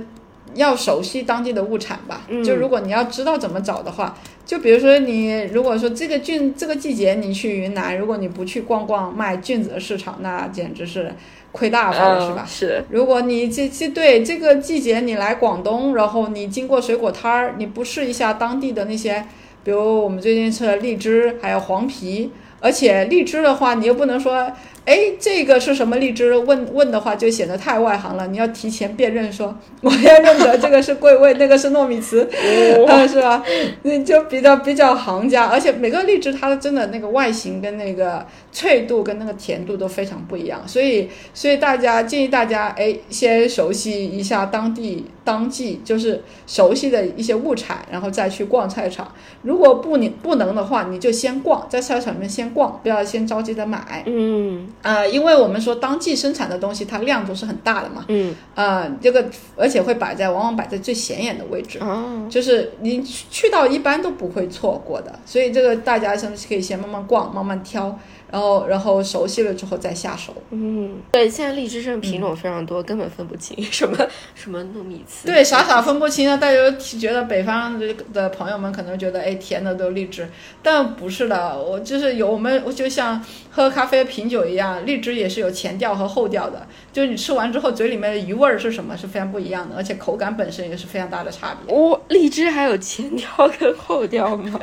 要熟悉当地的物产吧。就如果你要知道怎么找的话，就比如说你如果说这个菌这个季节你去云南，如果你不去逛逛卖菌子的市场，那简直是。亏大发了是吧？是。如果你这这对这个季节你来广东，然后你经过水果摊儿，你不试一下当地的那些，比如我们最近吃的荔枝，还有黄皮，而且荔枝的话，你又不能说。哎，这个是什么荔枝？问问的话就显得太外行了。你要提前辨认，说我要认得这个是桂味，那个是糯米糍，是吧？你就比较比较行家。而且每个荔枝它的真的那个外形跟那个脆度跟那个甜度都非常不一样。所以，所以大家建议大家哎，先熟悉一下当地当季，就是熟悉的一些物产，然后再去逛菜场。如果不你不能的话，你就先逛，在菜场里面先逛，不要先着急的买。嗯。呃，因为我们说当季生产的东西，它量都是很大的嘛。嗯。呃，这个而且会摆在往往摆在最显眼的位置。哦。就是你去到一般都不会错过的，所以这个大家先可以先慢慢逛，慢慢挑。然后，然后熟悉了之后再下手。嗯，对，现在荔枝这品种非常多，根本分不清 什么什么糯米糍。对，傻傻分不清啊！大家觉得北方的朋友们可能觉得，哎，甜的都荔枝，但不是的。我就是有我们，我就像喝咖啡品酒一样，荔枝也是有前调和后调的。就是你吃完之后，嘴里面的余味儿是什么，是非常不一样的，而且口感本身也是非常大的差别。哦，荔枝还有前调跟后调吗？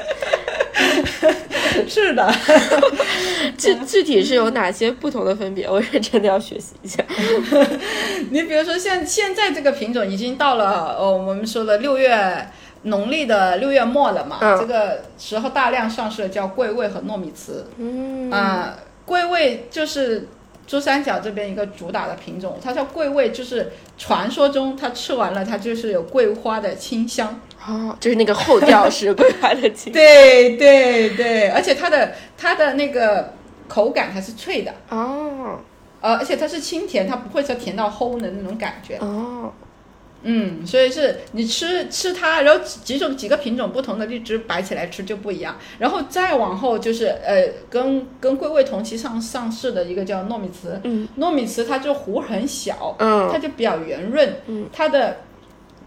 是的，具具体是有哪些不同的分别？我认真的要学习一下。你比如说，像现在这个品种已经到了呃，我们说的六月农历的六月末了嘛，这个时候大量上市的叫桂味和糯米糍。嗯啊，桂味就是珠三角这边一个主打的品种，它叫桂味，就是传说中它吃完了它就是有桂花的清香。哦，就是那个后调是桂花的清，对对对，而且它的它的那个口感还是脆的哦，呃，而且它是清甜，它不会说甜到齁的那种感觉哦，嗯，所以是你吃吃它，然后几种几个品种不同的荔枝摆起来吃就不一样，然后再往后就是呃，跟跟桂味同期上上市的一个叫糯米糍，嗯，糯米糍它就核很小，嗯，它就比较圆润，嗯，它的。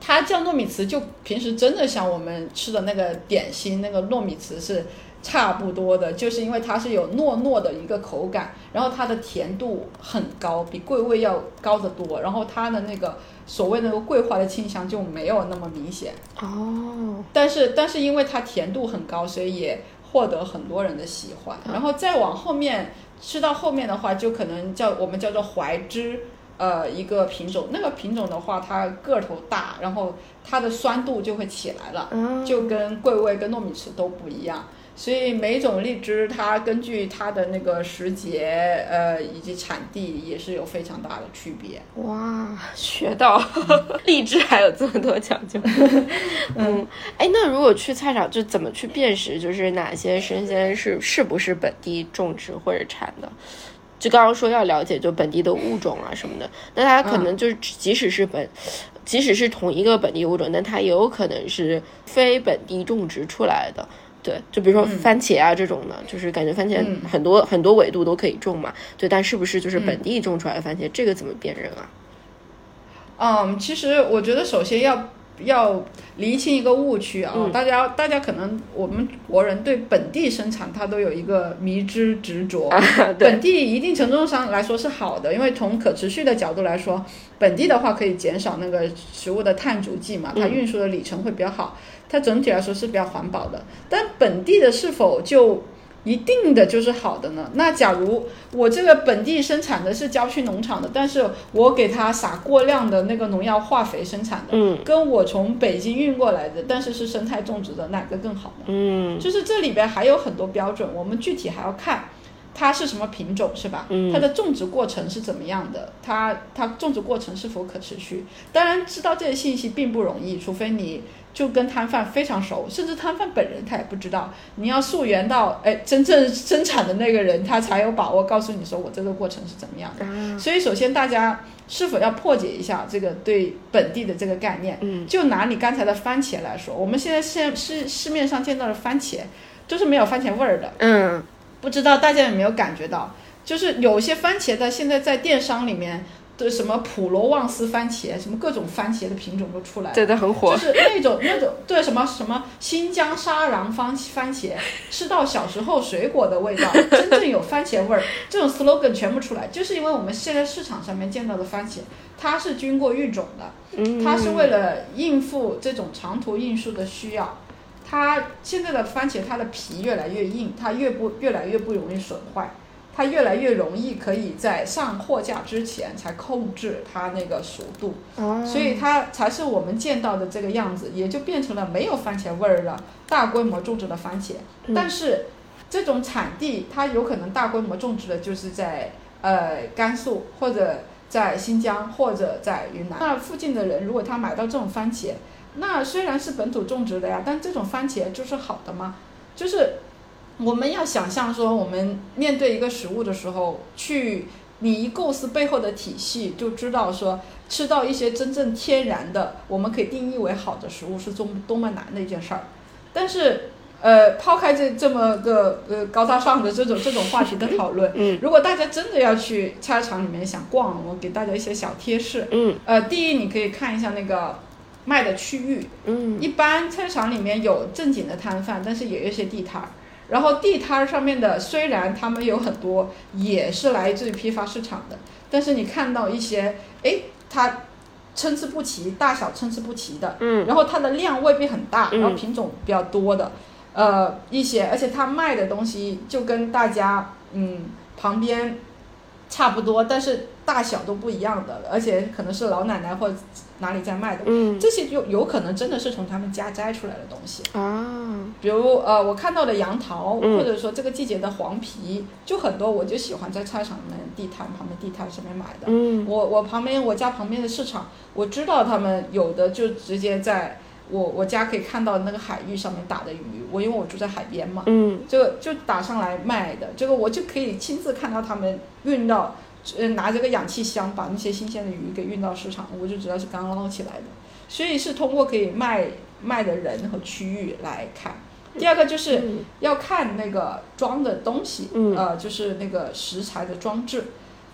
它叫糯米糍，就平时真的像我们吃的那个点心那个糯米糍是差不多的，就是因为它是有糯糯的一个口感，然后它的甜度很高，比桂味要高得多，然后它的那个所谓那个桂花的清香就没有那么明显哦。但是但是因为它甜度很高，所以也获得很多人的喜欢。然后再往后面吃到后面的话，就可能叫我们叫做怀芝。呃，一个品种，那个品种的话，它个头大，然后它的酸度就会起来了，就跟桂味跟糯米糍都不一样。所以每种荔枝，它根据它的那个时节，呃，以及产地，也是有非常大的区别。哇，学到 荔枝还有这么多讲究。嗯，哎，那如果去菜场，就怎么去辨识，就是哪些生鲜是是不是本地种植或者产的？就刚刚说要了解就本地的物种啊什么的，那它可能就是即使是本，即使是同一个本地物种，但它也有可能是非本地种植出来的。对，就比如说番茄啊这种的，就是感觉番茄很多很多纬度都可以种嘛。对，但是不是就是本地种出来的番茄，这个怎么辨认啊？嗯，其实我觉得首先要。要厘清一个误区啊！大家大家可能我们国人对本地生产它都有一个迷之执着。本地一定程度上来说是好的，因为从可持续的角度来说，本地的话可以减少那个食物的碳足迹嘛，它运输的里程会比较好，它整体来说是比较环保的。但本地的是否就？一定的就是好的呢。那假如我这个本地生产的是郊区农场的，但是我给它撒过量的那个农药化肥生产的，嗯，跟我从北京运过来的，但是是生态种植的，哪个更好呢？嗯，就是这里边还有很多标准，我们具体还要看它是什么品种，是吧？嗯，它的种植过程是怎么样的？它它种植过程是否可持续？当然，知道这些信息并不容易，除非你。就跟摊贩非常熟，甚至摊贩本人他也不知道。你要溯源到哎真正生产的那个人，他才有把握告诉你说我这个过程是怎么样的。所以首先大家是否要破解一下这个对本地的这个概念？嗯，就拿你刚才的番茄来说，我们现在现市市面上见到的番茄都是没有番茄味儿的。嗯，不知道大家有没有感觉到，就是有些番茄在现在在电商里面的什么普罗旺斯番茄，什么各种番茄的品种都出来了。对的，很火就。是那种那种对什么什么新疆沙瓤番番茄，吃到小时候水果的味道，真正有番茄味儿，这种 slogan 全部出来，就是因为我们现在市场上面见到的番茄，它是经过育种的，嗯，它是为了应付这种长途运输的需要。它现在的番茄，它的皮越来越硬，它越不越来越不容易损坏，它越来越容易可以在上货架之前才控制它那个熟度。哦，所以它才是我们见到的这个样子，也就变成了没有番茄味儿了大规模种植的番茄。嗯但是这种产地，它有可能大规模种植的就是在呃甘肃或者在新疆或者在云南。那附近的人如果他买到这种番茄，那虽然是本土种植的呀，但这种番茄就是好的吗？就是我们要想象说，我们面对一个食物的时候，去你一构思背后的体系，就知道说吃到一些真正天然的，我们可以定义为好的食物是多多么难的一件事儿。但是，呃，抛开这这么个呃高大上的这种这种话题的讨论，嗯如果大家真的要去菜市场里面想逛，我给大家一些小贴士。嗯呃，第一，你可以看一下那个卖的区域，嗯一般菜市场里面有正经的摊贩，但是也有一些地摊儿。然后地摊儿上面的虽然他们有很多也是来自于批发市场的，但是你看到一些，哎，它参差不齐，大小参差不齐的，嗯。然后它的量未必很大，嗯。然后品种比较多的，呃，一些，而且它卖的东西就跟大家嗯旁边差不多，但是大小都不一样的，而且可能是老奶奶或者哪里在卖的，嗯。这些就有可能真的是从他们家摘出来的东西。啊，比如呃，我看到的杨桃，嗯。或者说这个季节的黄皮，就很多，我就喜欢在菜场里面地摊旁边地摊上面买的。嗯。我我旁边我家旁边的市场，我知道他们有的就直接在我我家可以看到那个海域上面打的鱼，我因为我住在海边嘛，嗯。就就打上来卖的，这个我就可以亲自看到他们运到，呃拿着个氧气箱把那些新鲜的鱼给运到市场，我就知道是刚捞起来的，所以是通过可以卖卖的人和区域来看。第二个就是嗯。要看那个装的东西，嗯。呃，就是那个食材的装置。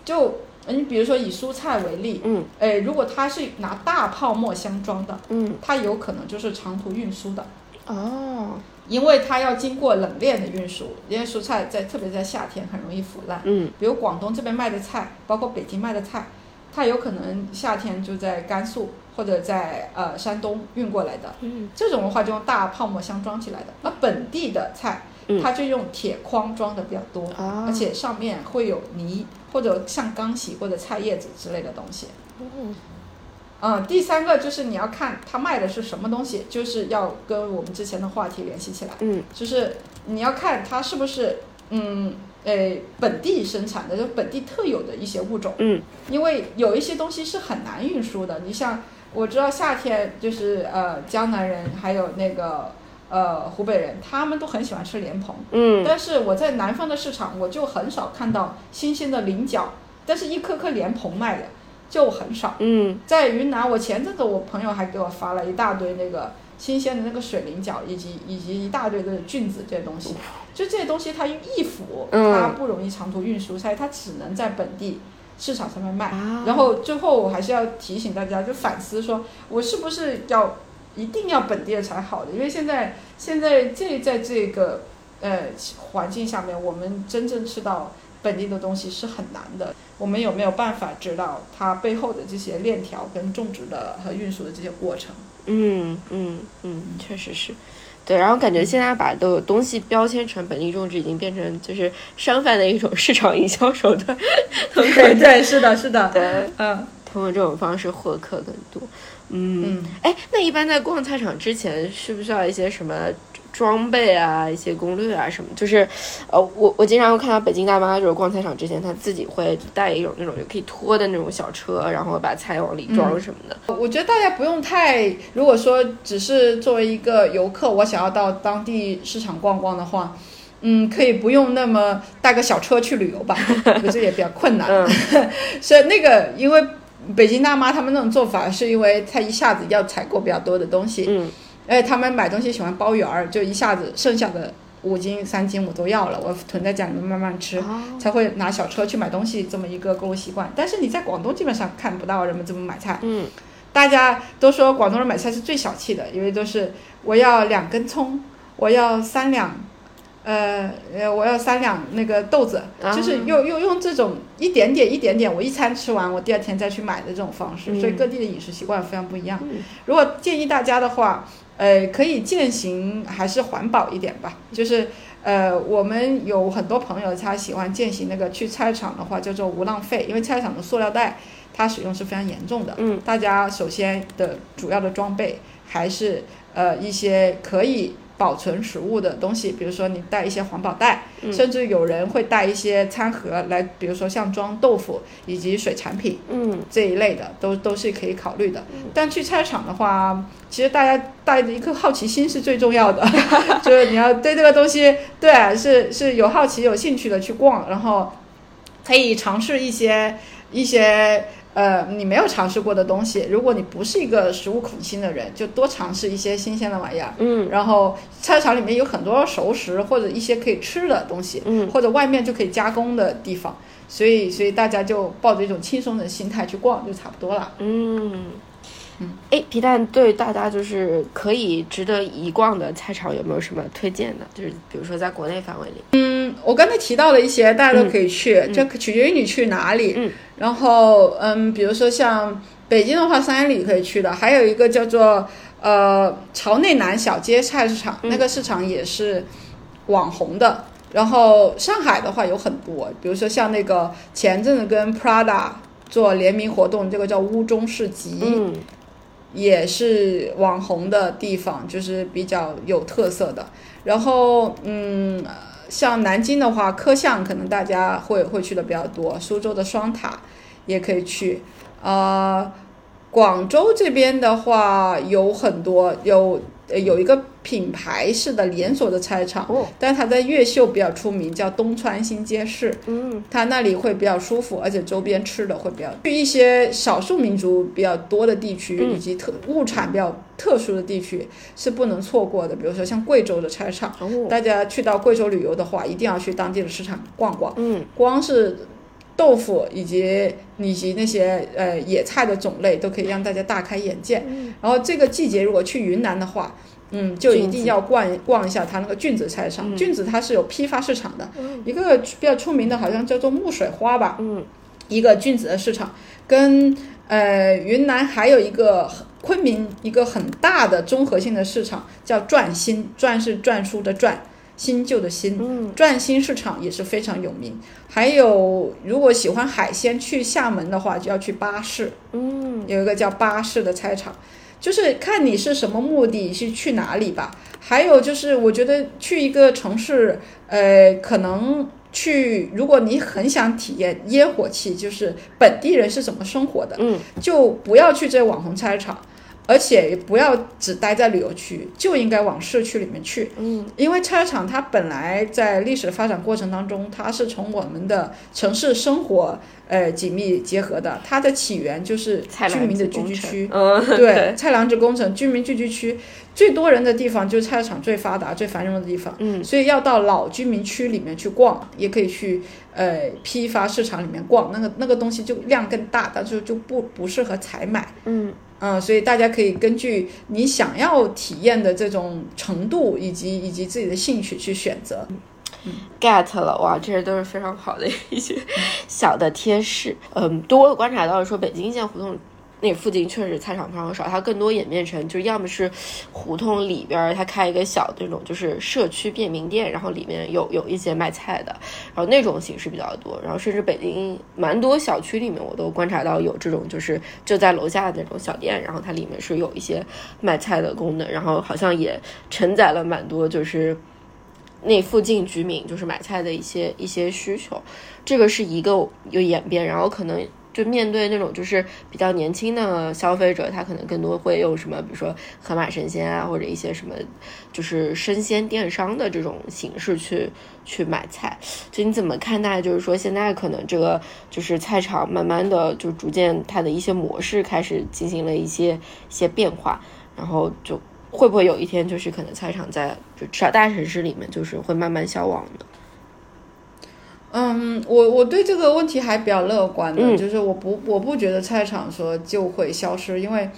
就你比如说以蔬菜为例，嗯哎，如果它是拿大泡沫箱装的，嗯。它有可能就是长途运输的，哦因为它要经过冷链的运输，因为蔬菜在特别在夏天很容易腐烂。嗯比如广东这边卖的菜，包括北京卖的菜，它有可能夏天就在甘肃或者在呃山东运过来的。嗯这种的话就用大泡沫箱装起来的，而本地的菜，嗯它就用铁筐装的比较多，啊，而且上面会有泥或者像刚洗或者菜叶子之类的东西。嗯嗯，第三个就是你要看它卖的是什么东西，就是要跟我们之前的话题联系起来，嗯就是你要看它是不是嗯诶本地生产的，就本地特有的一些物种。嗯因为有一些东西是很难运输的。你像我知道夏天就是呃江南人还有那个呃湖北人，他们都很喜欢吃莲蓬，嗯但是我在南方的市场我就很少看到新鲜的菱角，但是一颗颗莲蓬卖的就很少。嗯在云南，我前阵子我朋友还给我发了一大堆那个新鲜的那个水菱角，以及以及一大堆的菌子这些东西。就这些东西它易腐，嗯它不容易长途运输，所以它只能在本地市场上面卖。啊，然后最后我还是要提醒大家，就反思说，我是不是要一定要本地的才好的？因为现在现在这在这个呃环境下面，我们真正吃到本地的东西是很难的。我们有没有办法知道它背后的这些链条跟种植的和运输的这些过程？嗯嗯嗯，确实是。对，然后感觉现在把都有东西标签成本地种植，已经变成就是商贩的一种市场营销手段。对对，是的，是的，对，嗯通过这种方式获客更多。嗯，嗯。哎，那一般在逛菜场之前，需不需要一些什么装备啊、一些攻略啊什么？就是，呃，我我经常会看到北京大妈，就是逛菜场之前，她自己会带一种那种就可以拖的那种小车，然后把菜往里装什么的。我觉得大家不用太，如果说只是作为一个游客，我想要到当地市场逛逛的话，嗯，可以不用那么带个小车去旅游吧，我觉得这也比较困难。嗯 所以那个，因为北京大妈他们那种做法，是因为她一下子要采购比较多的东西，嗯，哎，他们买东西喜欢包圆儿，就一下子剩下的五斤三斤我都要了，我囤在家里面慢慢吃，才会拿小车去买东西这么一个购物习惯。但是你在广东基本上看不到人们这么买菜，嗯，大家都说广东人买菜是最小气的，因为都是我要两根葱，我要三两。呃呃，我要三两那个豆子，就是用用用这种一点点一点点，我一餐吃完，我第二天再去买的这种方式，所以各地的饮食习惯非常不一样。如果建议大家的话，呃，可以践行还是环保一点吧。就是呃，我们有很多朋友他喜欢践行那个去菜场的话叫做无浪费，因为菜场的塑料袋它使用是非常严重的。嗯，大家首先的主要的装备还是呃一些可以。保存食物的东西，比如说你带一些环保袋，甚至有人会带一些餐盒来，比如说像装豆腐以及水产品，嗯，这一类的都都是可以考虑的。但去菜场的话，其实大家带着一颗好奇心是最重要的，就是你要对这个东西，对，是是有好奇、有兴趣的去逛，然后可以尝试一些一些。呃，你没有尝试过的东西，如果你不是一个食物恐心的人，就多尝试一些新鲜的玩意儿。嗯，然后菜市场里面有很多熟食或者一些可以吃的东西，嗯，或者外面就可以加工的地方，所以所以大家就抱着一种轻松的心态去逛就差不多了。嗯。嗯，哎，皮蛋对大家就是可以值得一逛的菜场有没有什么推荐的？就是比如说在国内范围里，嗯，我刚才提到了一些，大家都可以去，这取决于你去哪里。嗯，然后嗯，比如说像北京的话，三元里可以去的，还有一个叫做呃朝内南小街菜市场，那个市场也是网红的。然后上海的话有很多，比如说像那个前阵子跟 Prada 做联名活动，这个叫乌中市集。嗯。也是网红的地方，就是比较有特色的。然后，嗯，像南京的话，科巷可能大家会会去的比较多。苏州的双塔也可以去。啊，广州这边的话有很多有。有一个品牌式的连锁的菜场，但是它在越秀比较出名，叫东川新街市。嗯，它那里会比较舒服，而且周边吃的会比较。去一些少数民族比较多的地区，以及特物产比较特殊的地区是不能错过的。比如说像贵州的菜场，大家去到贵州旅游的话，一定要去当地的市场逛逛。嗯，光是豆腐以及以及那些呃野菜的种类，都可以让大家大开眼界。然后这个季节如果去云南的话，嗯，就一定要逛逛一下它那个菌子菜场。菌子它是有批发市场的，一个比较出名的，好像叫做木水花吧。嗯，一个菌子的市场，跟呃云南还有一个昆明一个很大的综合性的市场叫转新，转是篆书的篆，新旧的新。嗯，转新市场也是非常有名。还有，如果喜欢海鲜，去厦门的话就要去巴士。嗯，有一个叫巴士的菜场。就是看你是什么目的，是去哪里吧。还有就是，我觉得去一个城市，呃，可能去，如果你很想体验烟火气，就是本地人是怎么生活的，嗯，就不要去这网红菜市场。而且不要只待在旅游区，就应该往市区里面去。嗯，因为菜市场它本来在历史发展过程当中，它是从我们的城市生活呃紧密结合的。它的起源就是居民的聚居区。嗯，对，菜篮子工程，居民聚居区最多人的地方就是菜市场最发达、最繁荣的地方。嗯，所以要到老居民区里面去逛，也可以去呃批发市场里面逛。那个那个东西就量更大，但是就不不适合采买。嗯。嗯，所以大家可以根据你想要体验的这种程度，以及以及自己的兴趣去选择。get 了哇，这些都是非常好的一些小的贴士。嗯，多观察到说北京一线胡同。那附近确实菜场非常少，它更多演变成就是要么是胡同里边它开一个小那种就是社区便民店，然后里面有有一些卖菜的，然后那种形式比较多，然后甚至北京蛮多小区里面我都观察到有这种就是就在楼下的那种小店，然后它里面是有一些卖菜的功能，然后好像也承载了蛮多就是那附近居民就是买菜的一些一些需求，这个是一个有演变，然后可能。就面对那种就是比较年轻的消费者，他可能更多会用什么，比如说盒马生鲜啊，或者一些什么就是生鲜电商的这种形式去去买菜。就你怎么看待？就是说现在可能这个就是菜场慢慢的就逐渐它的一些模式开始进行了一些一些变化，然后就会不会有一天就是可能菜场在就至少大城市里面就是会慢慢消亡的？嗯，我我对这个问题还比较乐观的，就是我不我不觉得菜场说就会消失，因为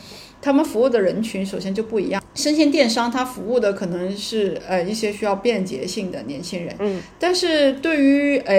他们服务的人群首先就不一样。生鲜电商它服务的可能是呃一些需要便捷性的年轻人，嗯，但是对于呃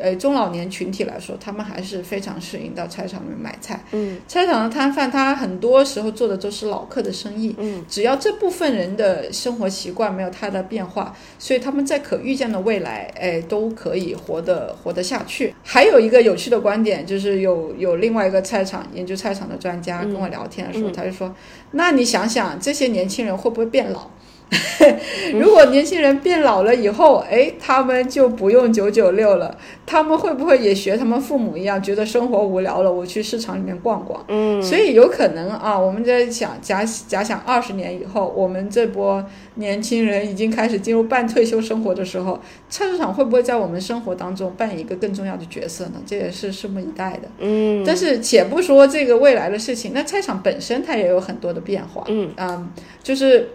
呃中老年群体来说，他们还是非常适应到菜场里面买菜，嗯，菜场的摊贩他很多时候做的都是老客的生意，嗯，只要这部分人的生活习惯没有太大变化，所以他们在可预见的未来，哎都可以活得活得下去。还有一个有趣的观点，就是有有另外一个菜场研究菜场的专家跟我聊天的时候，他就说，那你想想这些年轻。人会不会变老？如果年轻人变老了以后，哎，他们就不用九九六了，他们会不会也学他们父母一样，觉得生活无聊了，我去市场里面逛逛？嗯，所以有可能啊，我们在想假假想二十年以后，我们这波年轻人已经开始进入半退休生活的时候，菜市场会不会在我们生活当中扮演一个更重要的角色呢？这也是拭目以待的。嗯，但是且不说这个未来的事情，那菜场本身它也有很多的变化。嗯嗯，就是。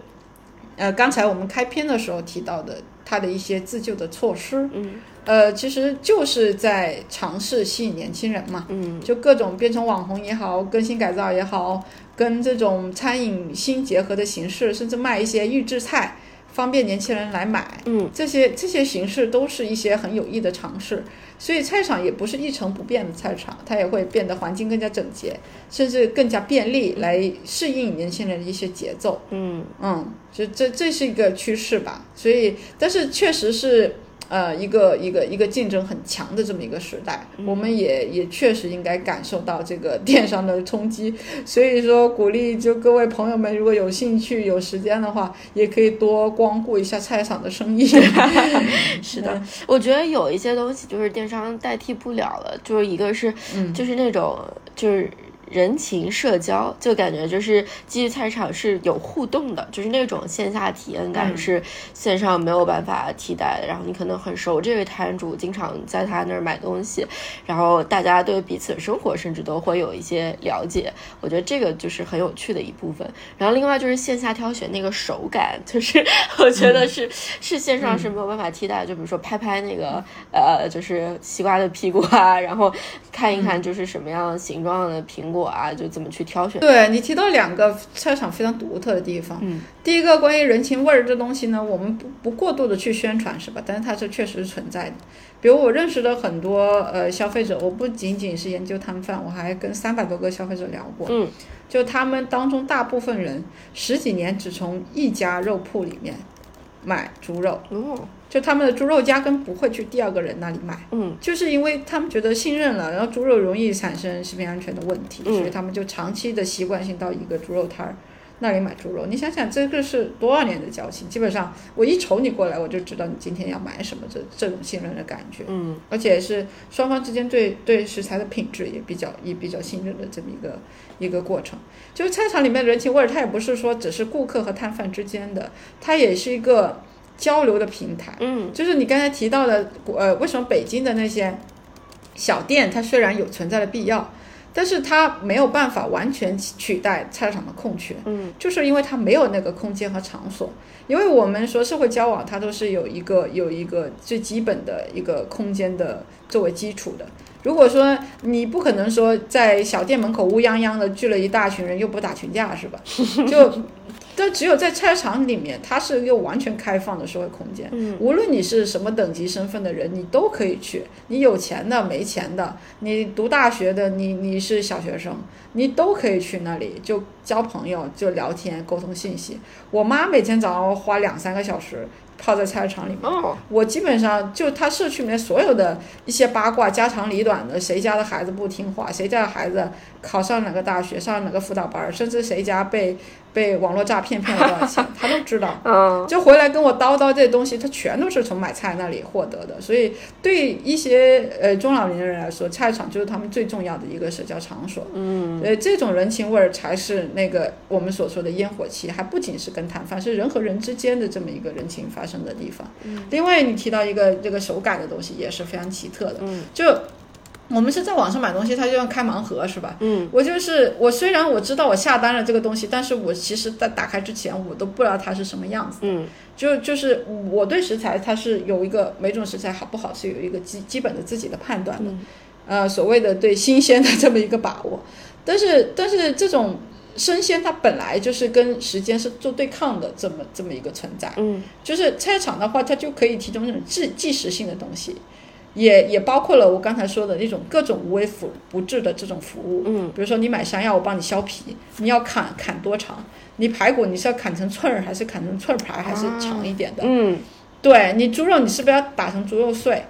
呃，刚才我们开篇的时候提到的，它的一些自救的措施，嗯，呃，其实就是在尝试吸引年轻人嘛，嗯，就各种变成网红也好，更新改造也好，跟这种餐饮新结合的形式，甚至卖一些预制菜，方便年轻人来买，嗯，这些这些形式都是一些很有益的尝试。所以菜场也不是一成不变的菜场，它也会变得环境更加整洁，甚至更加便利，来适应年轻人的一些节奏。嗯嗯，这这这是一个趋势吧。所以，但是确实是。呃，一个一个一个竞争很强的这么一个时代，我们也也确实应该感受到这个电商的冲击。所以说，鼓励就各位朋友们，如果有兴趣、有时间的话，也可以多光顾一下菜场的生意。是的，我觉得有一些东西就是电商代替不了了，就是一个是，就是那种就是。人情社交，就感觉就是基于菜场是有互动的，就是那种线下体验感是线上没有办法替代的。然后你可能很熟这位摊主，经常在他那儿买东西，然后大家对彼此的生活甚至都会有一些了解。我觉得这个就是很有趣的一部分。然后另外就是线下挑选那个手感，就是我觉得是是线上是没有办法替代。就比如说拍拍那个呃，就是西瓜的屁股啊，然后看一看就是什么样形状的苹。果啊，就怎么去挑选？对你提到两个菜场非常独特的地方。嗯，第一个关于人情味儿这东西呢，我们不不过度的去宣传，是吧？但是它是确实是存在的。比如我认识的很多呃消费者，我不仅仅是研究摊贩，我还跟三百多个消费者聊过。嗯，就他们当中大部分人十几年只从一家肉铺里面买猪肉。哦。就他们的猪肉压根不会去第二个人那里买，嗯，就是因为他们觉得信任了，然后猪肉容易产生食品安全的问题，所以他们就长期的习惯性到一个猪肉摊儿那里买猪肉。你想想，这个是多少年的交情？基本上我一瞅你过来，我就知道你今天要买什么，这这种信任的感觉，嗯，而且是双方之间对对食材的品质也比较也比较信任的这么一个一个过程。就是菜场里面的人情味儿，它也不是说只是顾客和摊贩之间的，它也是一个。交流的平台，嗯，就是你刚才提到的，呃，为什么北京的那些小店，它虽然有存在的必要，但是它没有办法完全取代菜市场的空缺，嗯，就是因为它没有那个空间和场所。因为我们说社会交往，它都是有一个有一个最基本的一个空间的作为基础的。如果说你不可能说在小店门口乌泱泱的聚了一大群人，又不打群架，是吧？就。但只有在菜市场里面，它是一个完全开放的社会空间。嗯，无论你是什么等级身份的人，你都可以去。你有钱的、没钱的，你读大学的，你你是小学生，你都可以去那里就交朋友、就聊天、沟通信息。我妈每天早上花两三个小时泡在菜市场里面。我基本上就她社区里面所有的一些八卦、家长里短的，谁家的孩子不听话，谁家的孩子考上哪个大学，上哪个辅导班，甚至谁家被。被网络诈骗骗了多少钱，他都知道。嗯，就回来跟我叨叨这些东西，他全都是从买菜那里获得的。所以对一些呃中老年人来说，菜场就是他们最重要的一个社交场所。嗯，呃，这种人情味儿才是那个我们所说的烟火气，还不仅是跟摊贩，是人和人之间的这么一个人情发生的地方。嗯，另外你提到一个这个手感的东西，也是非常奇特的。嗯，就。我们是在网上买东西，他就要开盲盒，是吧？嗯，我就是我，虽然我知道我下单了这个东西，但是我其实在打开之前，我都不知道它是什么样子。嗯，就就是我对食材它是有一个每种食材好不好是有一个基基本的自己的判断的，呃，所谓的对新鲜的这么一个把握。但是但是这种生鲜它本来就是跟时间是做对抗的这么这么一个存在。嗯，就是菜场的话，它就可以提供那种即即时性的东西。也也包括了我刚才说的那种各种无微不不至的这种服务，嗯，比如说你买山药，我帮你削皮，你要砍砍多长？你排骨你是要砍成寸儿，还是砍成寸排，还是长一点的？嗯，对你猪肉你是不是要打成猪肉碎，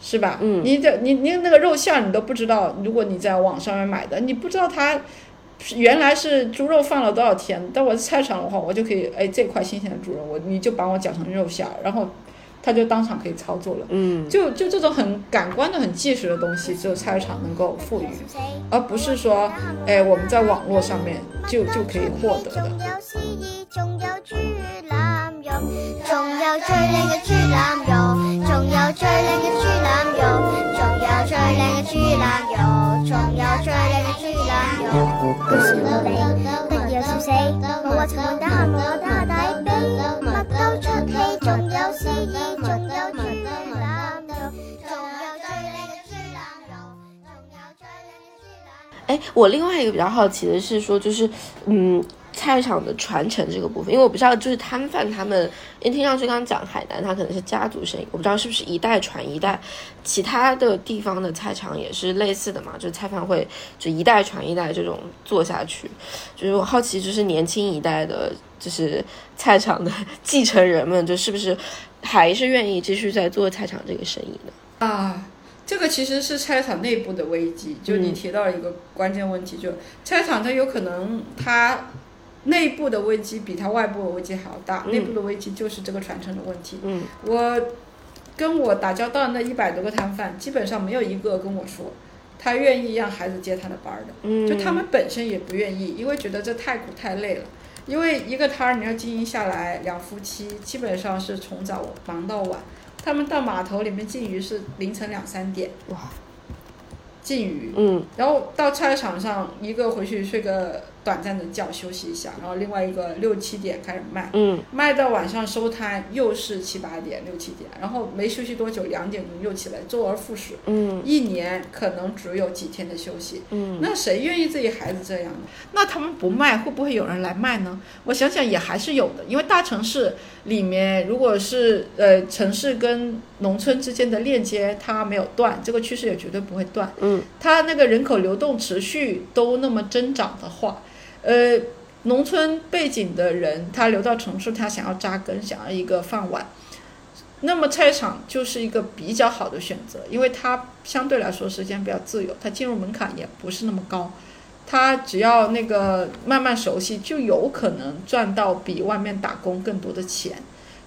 是吧？嗯，你这你你那个肉馅你都不知道，如果你在网上面买的，你不知道它原来是猪肉放了多少天，但我在菜场的话，我就可以，哎，这块新鲜的猪肉，我你就帮我搅成肉馅，然后。他就当场可以操作了，嗯，就就这种很感官的、很即时的东西，只有菜市场能够赋予，而不是说，哎，我们在网络上面就就可以获得的。哎，我另外一个比较好奇的是说，就是，嗯，菜场的传承这个部分，因为我不知道，就是摊贩他们，因为听上去刚刚讲海南，它可能是家族生意，我不知道是不是一代传一代，其他的地方的菜场也是类似的嘛？就是菜贩会就一代传一代这种做下去，就是我好奇，就是年轻一代的，就是菜场的继承人们，就是不是还是愿意继续在做菜场这个生意呢？啊。这个其实是菜场内部的危机，就你提到一个关键问题，就菜场它有可能它内部的危机比它外部的危机还要大，内部的危机就是这个传承的问题。我跟我打交道那一百多个摊贩，基本上没有一个跟我说他愿意让孩子接他的班的，就他们本身也不愿意，因为觉得这太苦太累了。因为一个摊儿你要经营下来，两夫妻基本上是从早忙到晚。他们到码头里面进鱼是凌晨两三点，哇，进鱼，嗯，然后到菜市场上，一个回去睡个。短暂的觉休息一下，然后另外一个六七点开始卖，嗯，卖到晚上收摊又是七八点六七点，然后没休息多久两点钟又起来，周而复始，嗯，一年可能只有几天的休息，嗯，那谁愿意自己孩子这样呢？那他们不卖，会不会有人来卖呢？我想想也还是有的，因为大城市里面如果是呃城市跟农村之间的链接它没有断，这个趋势也绝对不会断，嗯，它那个人口流动持续都那么增长的话。呃，农村背景的人，他流到城市，他想要扎根，想要一个饭碗，那么菜场就是一个比较好的选择，因为它相对来说时间比较自由，它进入门槛也不是那么高，它只要那个慢慢熟悉，就有可能赚到比外面打工更多的钱。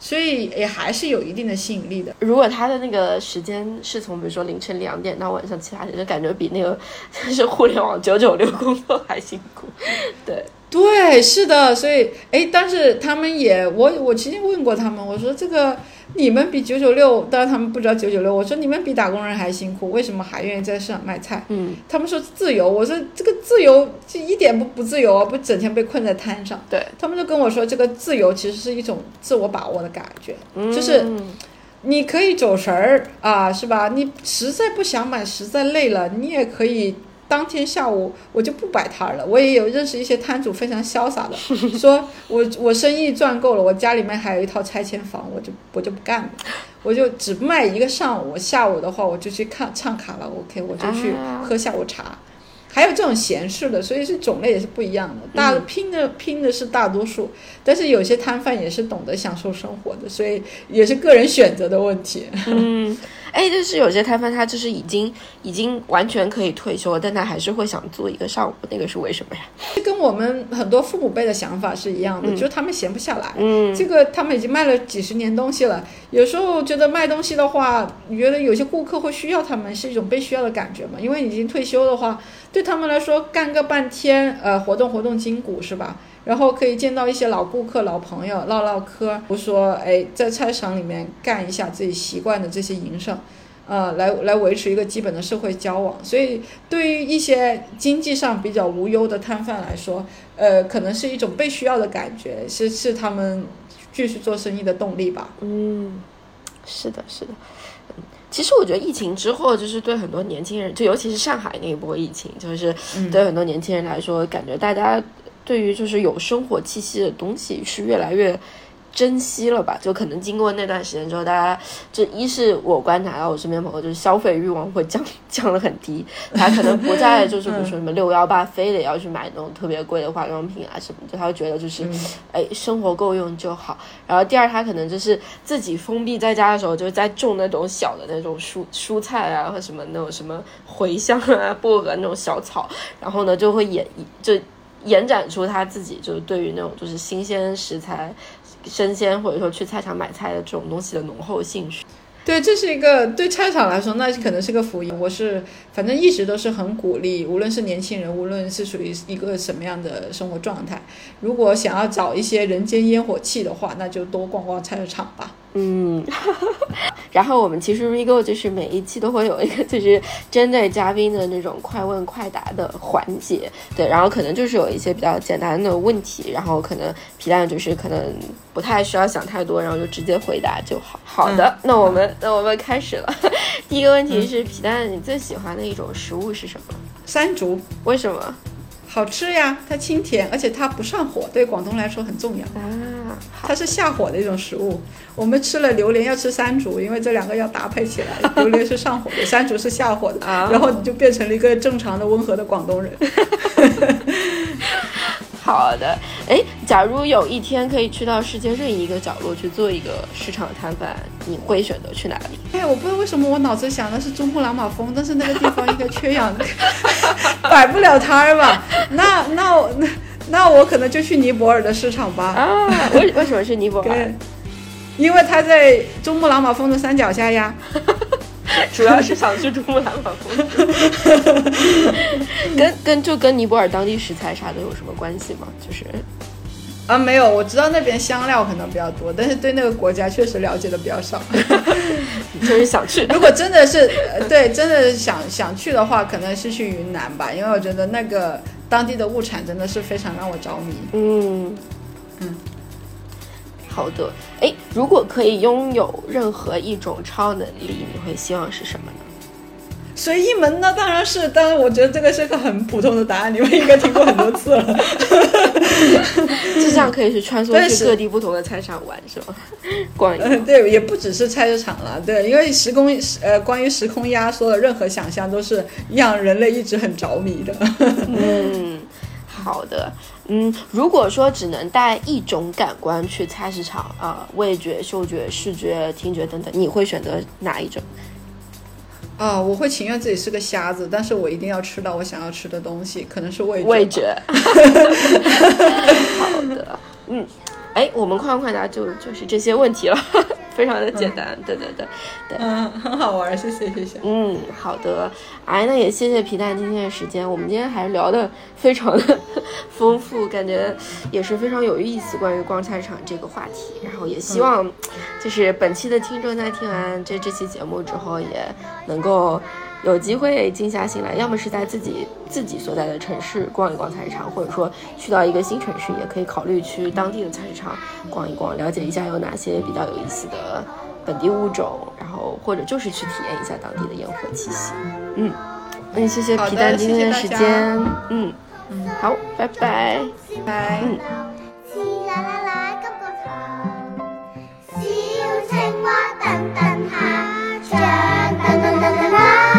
所以也还是有一定的吸引力的。如果他的那个时间是从比如说凌晨两点到晚上七八点，就感觉比那个是互联网九九六工作还辛苦。对。对，是的，所以，哎，但是他们也，我我其实问过他们，我说这个你们比九九六，当然他们不知道九九六，我说你们比打工人还辛苦，为什么还愿意在市场卖菜？嗯，他们说自由，我说这个自由就一点不不自由啊，不整天被困在摊上。对，他们就跟我说，这个自由其实是一种自我把握的感觉，就是你可以走神儿啊，是吧？你实在不想买，实在累了，你也可以。当天下午我就不摆摊了，我也有认识一些摊主非常潇洒的，说我我生意赚够了，我家里面还有一套拆迁房，我就我就不干了，我就只卖一个上午，下午的话我就去看唱卡拉 OK，我就去喝下午茶，还有这种闲事的，所以是种类也是不一样的。大拼的拼的是大多数，但是有些摊贩也是懂得享受生活的，所以也是个人选择的问题。嗯。哎，就是有些摊贩，他就是已经已经完全可以退休了，但他还是会想做一个上午，那个是为什么呀？跟我们很多父母辈的想法是一样的，就是他们闲不下来。嗯，这个他们已经卖了几十年东西了，有时候觉得卖东西的话，你觉得有些顾客会需要他们，是一种被需要的感觉嘛？因为已经退休的话，对他们来说干个半天，呃，活动活动筋骨是吧？然后可以见到一些老顾客、老朋友，唠唠嗑，不说哎，在菜场里面干一下自己习惯的这些营生，呃，来来维持一个基本的社会交往。所以，对于一些经济上比较无忧的摊贩来说，呃，可能是一种被需要的感觉，是是他们继续做生意的动力吧。嗯，是的，是的。其实我觉得疫情之后，就是对很多年轻人，就尤其是上海那一波疫情，就是对很多年轻人来说，感觉大家。对于就是有生活气息的东西是越来越珍惜了吧？就可能经过那段时间之后，大家这一是我观察到我身边朋友就是消费欲望会降 降得很低，他可能不再 就是比如说什么六幺八非得要去买那种特别贵的化妆品啊什么，就他会觉得就是哎生活够用就好。然后第二，他可能就是自己封闭在家的时候，就是在种那种小的那种蔬蔬菜啊和什么那种什么茴香啊薄荷那种小草，然后呢就会演就。延展出他自己就是对于那种就是新鲜食材、生鲜或者说去菜场买菜的这种东西的浓厚兴趣。对，这是一个对菜场来说，那可能是个福音。我是反正一直都是很鼓励，无论是年轻人，无论是属于一个什么样的生活状态，如果想要找一些人间烟火气的话，那就多逛逛菜市场吧。嗯，然后我们其实 Rego 就是每一期都会有一个 就是针对嘉宾的那种快问快答的环节，对，然后可能就是有一些比较简单的问题，然后可能皮蛋就是可能不太需要想太多，然后就直接回答就好。好的，那我们那我们开始了。第一个问题是皮蛋，你最喜欢的一种食物是什么？山竹。为什么？好吃呀，它清甜，而且它不上火，对广东来说很重要啊。它是下火的一种食物。我们吃了榴莲要吃山竹，因为这两个要搭配起来。榴莲是上火的，山竹是下火的，然后你就变成了一个正常的温和的广东人。好的，哎，假如有一天可以去到世界任意一个角落去做一个市场摊贩，你会选择去哪里？哎，我不知道为什么我脑子想的是珠穆朗玛峰，但是那个地方应该缺氧，摆不了摊儿吧？那那那那我可能就去尼泊尔的市场吧。啊，为为什么是尼泊尔？因为它在珠穆朗玛峰的山脚下呀。主要是想去珠穆朗玛峰，跟跟就跟尼泊尔当地食材啥的有什么关系吗？就是啊，没有，我知道那边香料可能比较多，但是对那个国家确实了解的比较少，就是想去。如果真的是对，真的想想去的话，可能是去云南吧，因为我觉得那个当地的物产真的是非常让我着迷。嗯嗯。好的，哎，如果可以拥有任何一种超能力，你会希望是什么呢？随意门呢？当然是，当然，我觉得这个是个很普通的答案，你们应该听过很多次了。就这样可以去穿梭去各地不同的菜场玩，是吗？逛。嗯，对，也不只是菜市场了，对，因为时空，呃，关于时空压缩的任何想象，都是让人类一直很着迷的。嗯，好的。嗯，如果说只能带一种感官去菜市场啊，味觉、嗅觉、视觉、听觉等等，你会选择哪一种？啊，我会情愿自己是个瞎子，但是我一定要吃到我想要吃的东西，可能是味味觉。好的，嗯。哎，我们快问快答就就是这些问题了，非常的简单，对对对对，嗯，很好玩，谢谢谢谢，嗯，好的，哎，那也谢谢皮蛋今天的时间，我们今天还是聊的非常的 丰富，感觉也是非常有意思，关于逛菜市场这个话题，然后也希望就是本期的听众在听完这这期节目之后也能够。有机会静下心来，要么是在自己自己所在的城市逛一逛菜市场，或者说去到一个新城市，也可以考虑去当地的菜市场逛一逛，了解一下有哪些比较有意思的本地物种，然后或者就是去体验一下当地的烟火气息。嗯，那谢谢皮蛋今天的时间。嗯嗯，好，拜拜，拜。嗯。妈妈在跳伞。